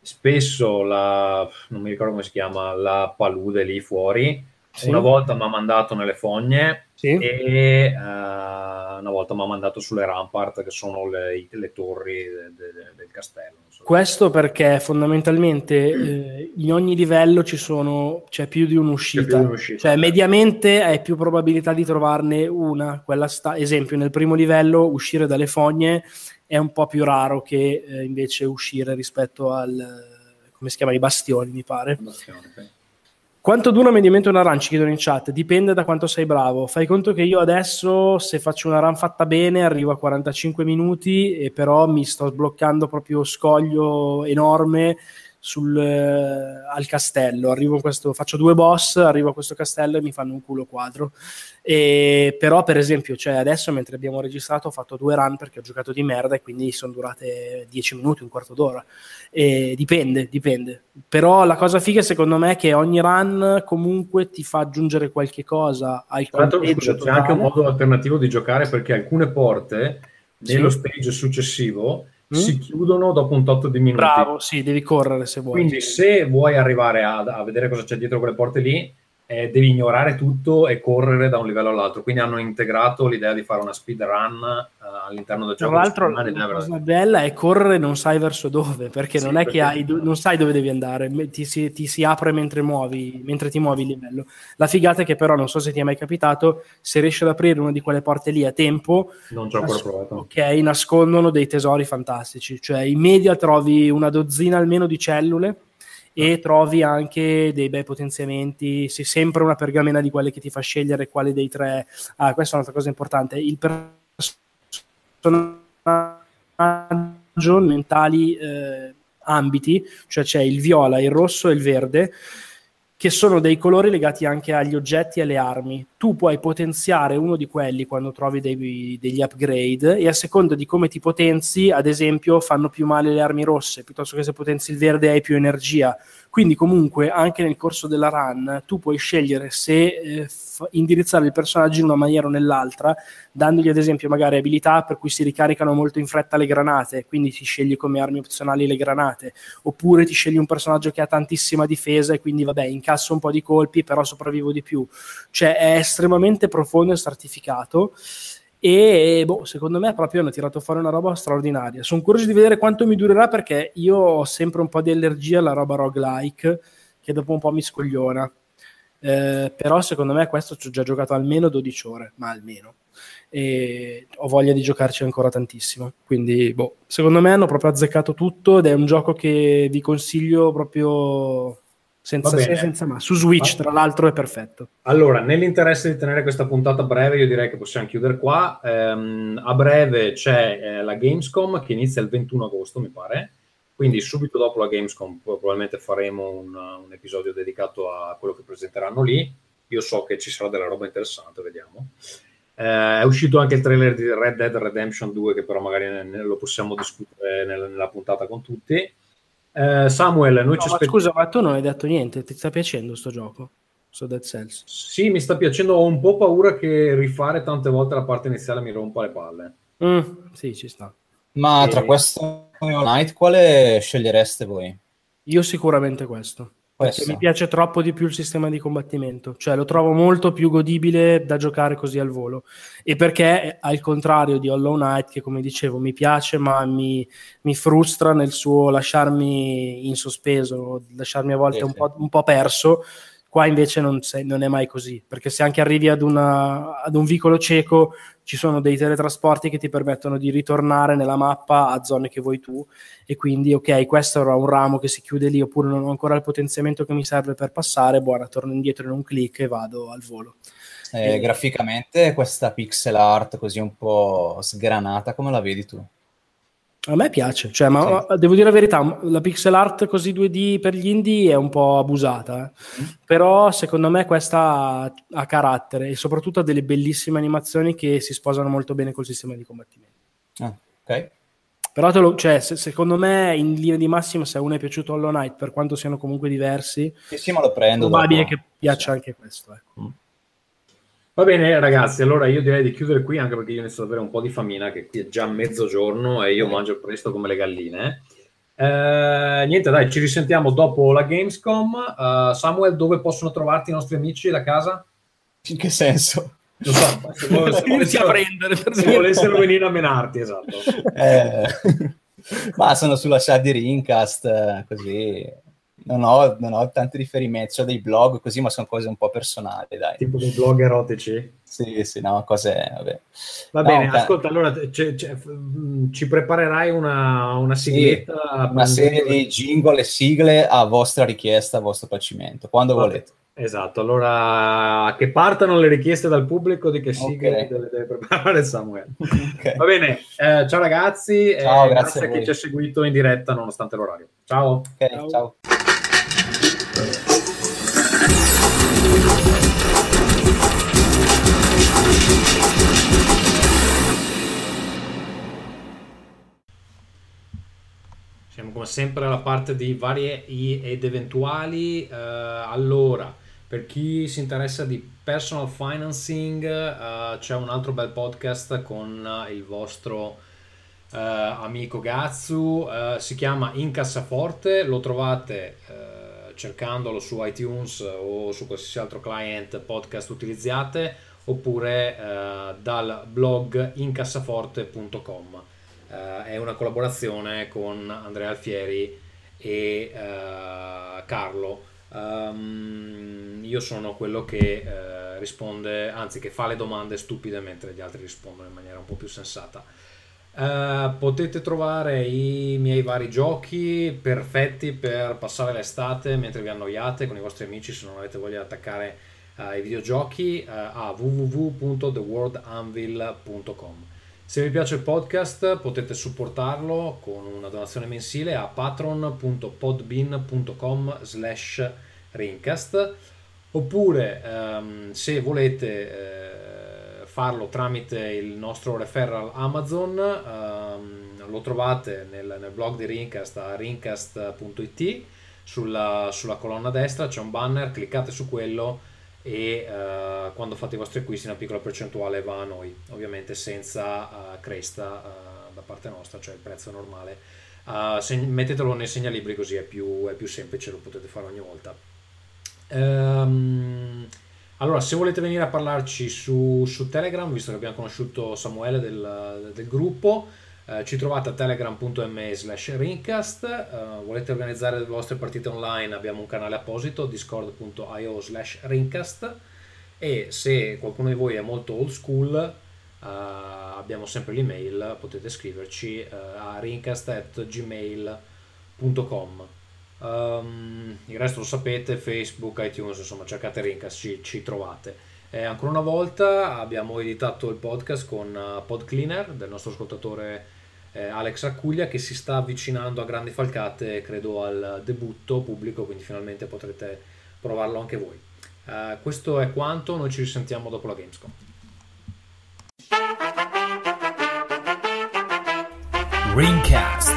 Speaker 1: spesso la, non mi ricordo come si chiama, la palude lì fuori, sì. una volta mi ha mandato nelle fogne
Speaker 4: sì.
Speaker 1: e uh, una volta mi ha mandato sulle rampart, che sono le, le torri de, de, del castello. So.
Speaker 4: Questo perché fondamentalmente eh, in ogni livello ci sono, c'è più di un'uscita. Più un'uscita. Cioè, mediamente hai più probabilità di trovarne una. Quella sta, esempio, nel primo livello uscire dalle fogne è un po' più raro che eh, invece uscire rispetto al come si chiama, i bastioni, mi pare. Bastione, okay. Quanto dura mediamente una run? Ci chiedono in chat. Dipende da quanto sei bravo. Fai conto che io adesso, se faccio una run fatta bene, arrivo a 45 minuti, e però mi sto sbloccando proprio scoglio enorme sul, eh, al castello. Arrivo questo, faccio due boss, arrivo a questo castello e mi fanno un culo quadro. E, però, per esempio, cioè adesso mentre abbiamo registrato ho fatto due run perché ho giocato di merda e quindi sono durate 10 minuti, un quarto d'ora. E dipende, dipende. Però la cosa figa secondo me è che ogni run comunque ti fa aggiungere qualche cosa al
Speaker 1: Tra l'altro, scusa, c'è anche un modo alternativo di giocare perché alcune porte nello sì. stage successivo mm? si chiudono dopo un tot di minuti.
Speaker 4: Bravo, sì, devi correre se vuoi.
Speaker 1: Quindi se vuoi arrivare a, a vedere cosa c'è dietro quelle porte lì, eh, devi ignorare tutto e correre da un livello all'altro. Quindi hanno integrato l'idea di fare una speed run uh, all'interno del gioco.
Speaker 4: Tra l'altro, la cosa bella è correre non sai verso dove, perché sì, non è perché... che hai, non sai dove devi andare, ti si, ti si, apre mentre, muovi, mentre ti muovi il livello. La figata è che però, non so se ti è mai capitato, se riesci ad aprire una di quelle porte lì a tempo,
Speaker 1: non ci ho ancora provato.
Speaker 4: Ok, nascondono dei tesori fantastici. Cioè, in media trovi una dozzina almeno di cellule e trovi anche dei bei potenziamenti, sei sempre una pergamena di quelle che ti fa scegliere quale dei tre. Ah, questa è un'altra cosa importante. Il personaggio mentali eh, ambiti, cioè c'è il viola, il rosso e il verde che sono dei colori legati anche agli oggetti e alle armi. Tu puoi potenziare uno di quelli quando trovi dei, degli upgrade e a seconda di come ti potenzi, ad esempio, fanno più male le armi rosse, piuttosto che se potenzi il verde hai più energia. Quindi comunque anche nel corso della run tu puoi scegliere se eh, f- indirizzare il personaggio in una maniera o nell'altra, dandogli ad esempio magari abilità per cui si ricaricano molto in fretta le granate, quindi ti scegli come armi opzionali le granate, oppure ti scegli un personaggio che ha tantissima difesa e quindi vabbè incasso un po' di colpi però sopravvivo di più. Cioè è estremamente profondo e stratificato e boh, secondo me proprio hanno tirato fuori una roba straordinaria. Sono curioso di vedere quanto mi durerà perché io ho sempre un po' di allergia alla roba roguelike che dopo un po' mi scogliona. Eh, però secondo me questo ci ho già giocato almeno 12 ore, ma almeno. E ho voglia di giocarci ancora tantissimo. Quindi, boh, secondo me hanno proprio azzeccato tutto ed è un gioco che vi consiglio proprio senza se senza ma. Su Switch, tra l'altro, è perfetto.
Speaker 1: Allora, nell'interesse di tenere questa puntata breve, io direi che possiamo chiudere qua. Um, a breve c'è eh, la Gamescom che inizia il 21 agosto, mi pare. Quindi subito dopo la Gamescom probabilmente faremo un, un episodio dedicato a quello che presenteranno lì. Io so che ci sarà della roba interessante, vediamo. Eh, è uscito anche il trailer di Red Dead Redemption 2, che però magari ne, ne lo possiamo discutere nella, nella puntata con tutti. Eh, Samuel, noi no, ci
Speaker 4: aspettiamo. Scusa, ma tu non hai detto niente, ti sta piacendo sto gioco? Su Dead Cells?
Speaker 1: Sì, mi sta piacendo. Ho un po' paura che rifare tante volte la parte iniziale mi rompa le palle.
Speaker 4: Mm, sì, ci sta.
Speaker 3: Ma e... tra questo e Night, quale scegliereste voi?
Speaker 4: Io sicuramente questo. Perché mi piace troppo di più il sistema di combattimento, cioè lo trovo molto più godibile da giocare così al volo. E perché, al contrario di Hollow Knight, che come dicevo mi piace, ma mi, mi frustra nel suo lasciarmi in sospeso, lasciarmi a volte sì, un. Po', un, Po', perso, qua invece non, sei, non, è mai così. Perché se anche arrivi ad, una, ad un vicolo cieco, ci sono dei teletrasporti che ti permettono di ritornare nella mappa a zone che vuoi tu e quindi ok questo era un ramo che si chiude lì oppure non ho ancora il potenziamento che mi serve per passare buona torno indietro in un clic e vado al volo
Speaker 3: eh, e... graficamente questa pixel art così un po' sgranata come la vedi tu?
Speaker 4: A me piace, cioè, ma sì. devo dire la verità, la pixel art così 2D per gli indie è un po' abusata, eh? mm. però secondo me questa ha, carattere e soprattutto ha delle bellissime animazioni che si sposano molto bene col sistema di combattimento.
Speaker 3: Ah, ok.
Speaker 4: Però lo, cioè, se, secondo me in linea di massima se a uno è piaciuto Hollow Knight, per quanto siano comunque diversi,
Speaker 3: sì, sì, ma lo prendo.
Speaker 4: Probabile che piaccia anche questo. Ecco. Mm.
Speaker 1: Va bene ragazzi, allora io direi di chiudere qui anche perché io inizio ad avere un po' di famina, che qui è già mezzogiorno e io mangio presto come le galline. Eh, niente, dai, ci risentiamo dopo la Gamescom. Uh, Samuel, dove possono trovarti i nostri amici da casa?
Speaker 3: In che senso?
Speaker 1: Non so, se, vuole, se,
Speaker 4: Venirsi a
Speaker 1: volessero,
Speaker 4: prendere, per
Speaker 1: se volessero venire a menarti, esatto.
Speaker 3: Eh, ma sono sulla chat di Rincast, eh, così. Non ho, non ho tanti riferimenti, ho dei blog così, ma sono cose un po' personali, dai.
Speaker 1: Tipo dei blog erotici.
Speaker 3: Sì, sì, no, cose... Vabbè.
Speaker 1: Va
Speaker 3: No,
Speaker 1: bene, ascolta, allora c'è- c'è- mh, ci preparerai una, una
Speaker 3: Sì,
Speaker 1: sigletta?
Speaker 3: una serie di jingle e sigle a vostra richiesta, a vostro piacimento, quando
Speaker 1: Vabbè,
Speaker 3: volete.
Speaker 1: Esatto, allora che partano le richieste dal pubblico di che sigle
Speaker 3: Ok.
Speaker 1: deve, deve preparare Samuele.
Speaker 3: Ok.
Speaker 1: Va bene, eh, ciao ragazzi,
Speaker 3: Ciao, grazie
Speaker 1: grazie
Speaker 3: a
Speaker 1: a chi ci ha seguito in diretta nonostante l'orario. Ciao.
Speaker 3: Ok,
Speaker 4: Ciao.
Speaker 3: ciao.
Speaker 1: Siamo come sempre alla parte di varie ed eventuali. Eh, allora, per chi si interessa di personal financing, eh, c'è un altro bel podcast con il vostro eh, amico Gazzu. si chiama In Cassaforte. Lo trovate cercandolo su iTunes o su qualsiasi altro client podcast utilizzate oppure eh, dal blog incassaforte.com. Eh, è una collaborazione con Andrea Alfieri e eh, Carlo. Ehm, io sono quello che eh, risponde, anzi che fa le domande stupide mentre gli altri rispondono in maniera un po' più sensata. Eh, potete trovare i miei vari giochi perfetti per passare l'estate mentre vi annoiate con i vostri amici se non avete voglia di attaccare eh, ai videogiochi eh, a www.theworldanvil.com. Se vi piace il podcast potete supportarlo con una donazione mensile a patron.podbean.com slash rincast oppure ehm, se volete farlo tramite il nostro referral Amazon ehm, lo trovate nel, nel blog di Rincast a rincast.it sulla, sulla colonna destra c'è un banner cliccate su quello e eh, quando fate i vostri acquisti una piccola percentuale va a noi, ovviamente senza eh, cresta eh, da parte nostra, cioè il prezzo normale. Eh, seg- mettetelo nei segnalibri così è più, è più semplice, lo potete fare ogni volta. Ehm, allora, se volete venire a parlarci su, su Telegram, visto che abbiamo conosciuto Samuele del, del gruppo, eh, ci trovate a telegram.me slash rincast, eh, volete organizzare le vostre partite online, abbiamo un canale apposito, discord.io slash rincast e se qualcuno di voi è molto old school, eh, abbiamo sempre l'email, potete scriverci eh, a rincast.gmail.com. Um, il resto lo sapete, Facebook, iTunes, insomma cercate Rincast, ci, ci trovate. E ancora una volta abbiamo editato il podcast con uh, Pod Cleaner del nostro ascoltatore eh, Alex Accuglia che si sta avvicinando a grandi falcate, credo al debutto pubblico, quindi finalmente potrete provarlo anche voi. Eh, questo è quanto, noi ci risentiamo dopo la Gamescom.
Speaker 5: Ringcast.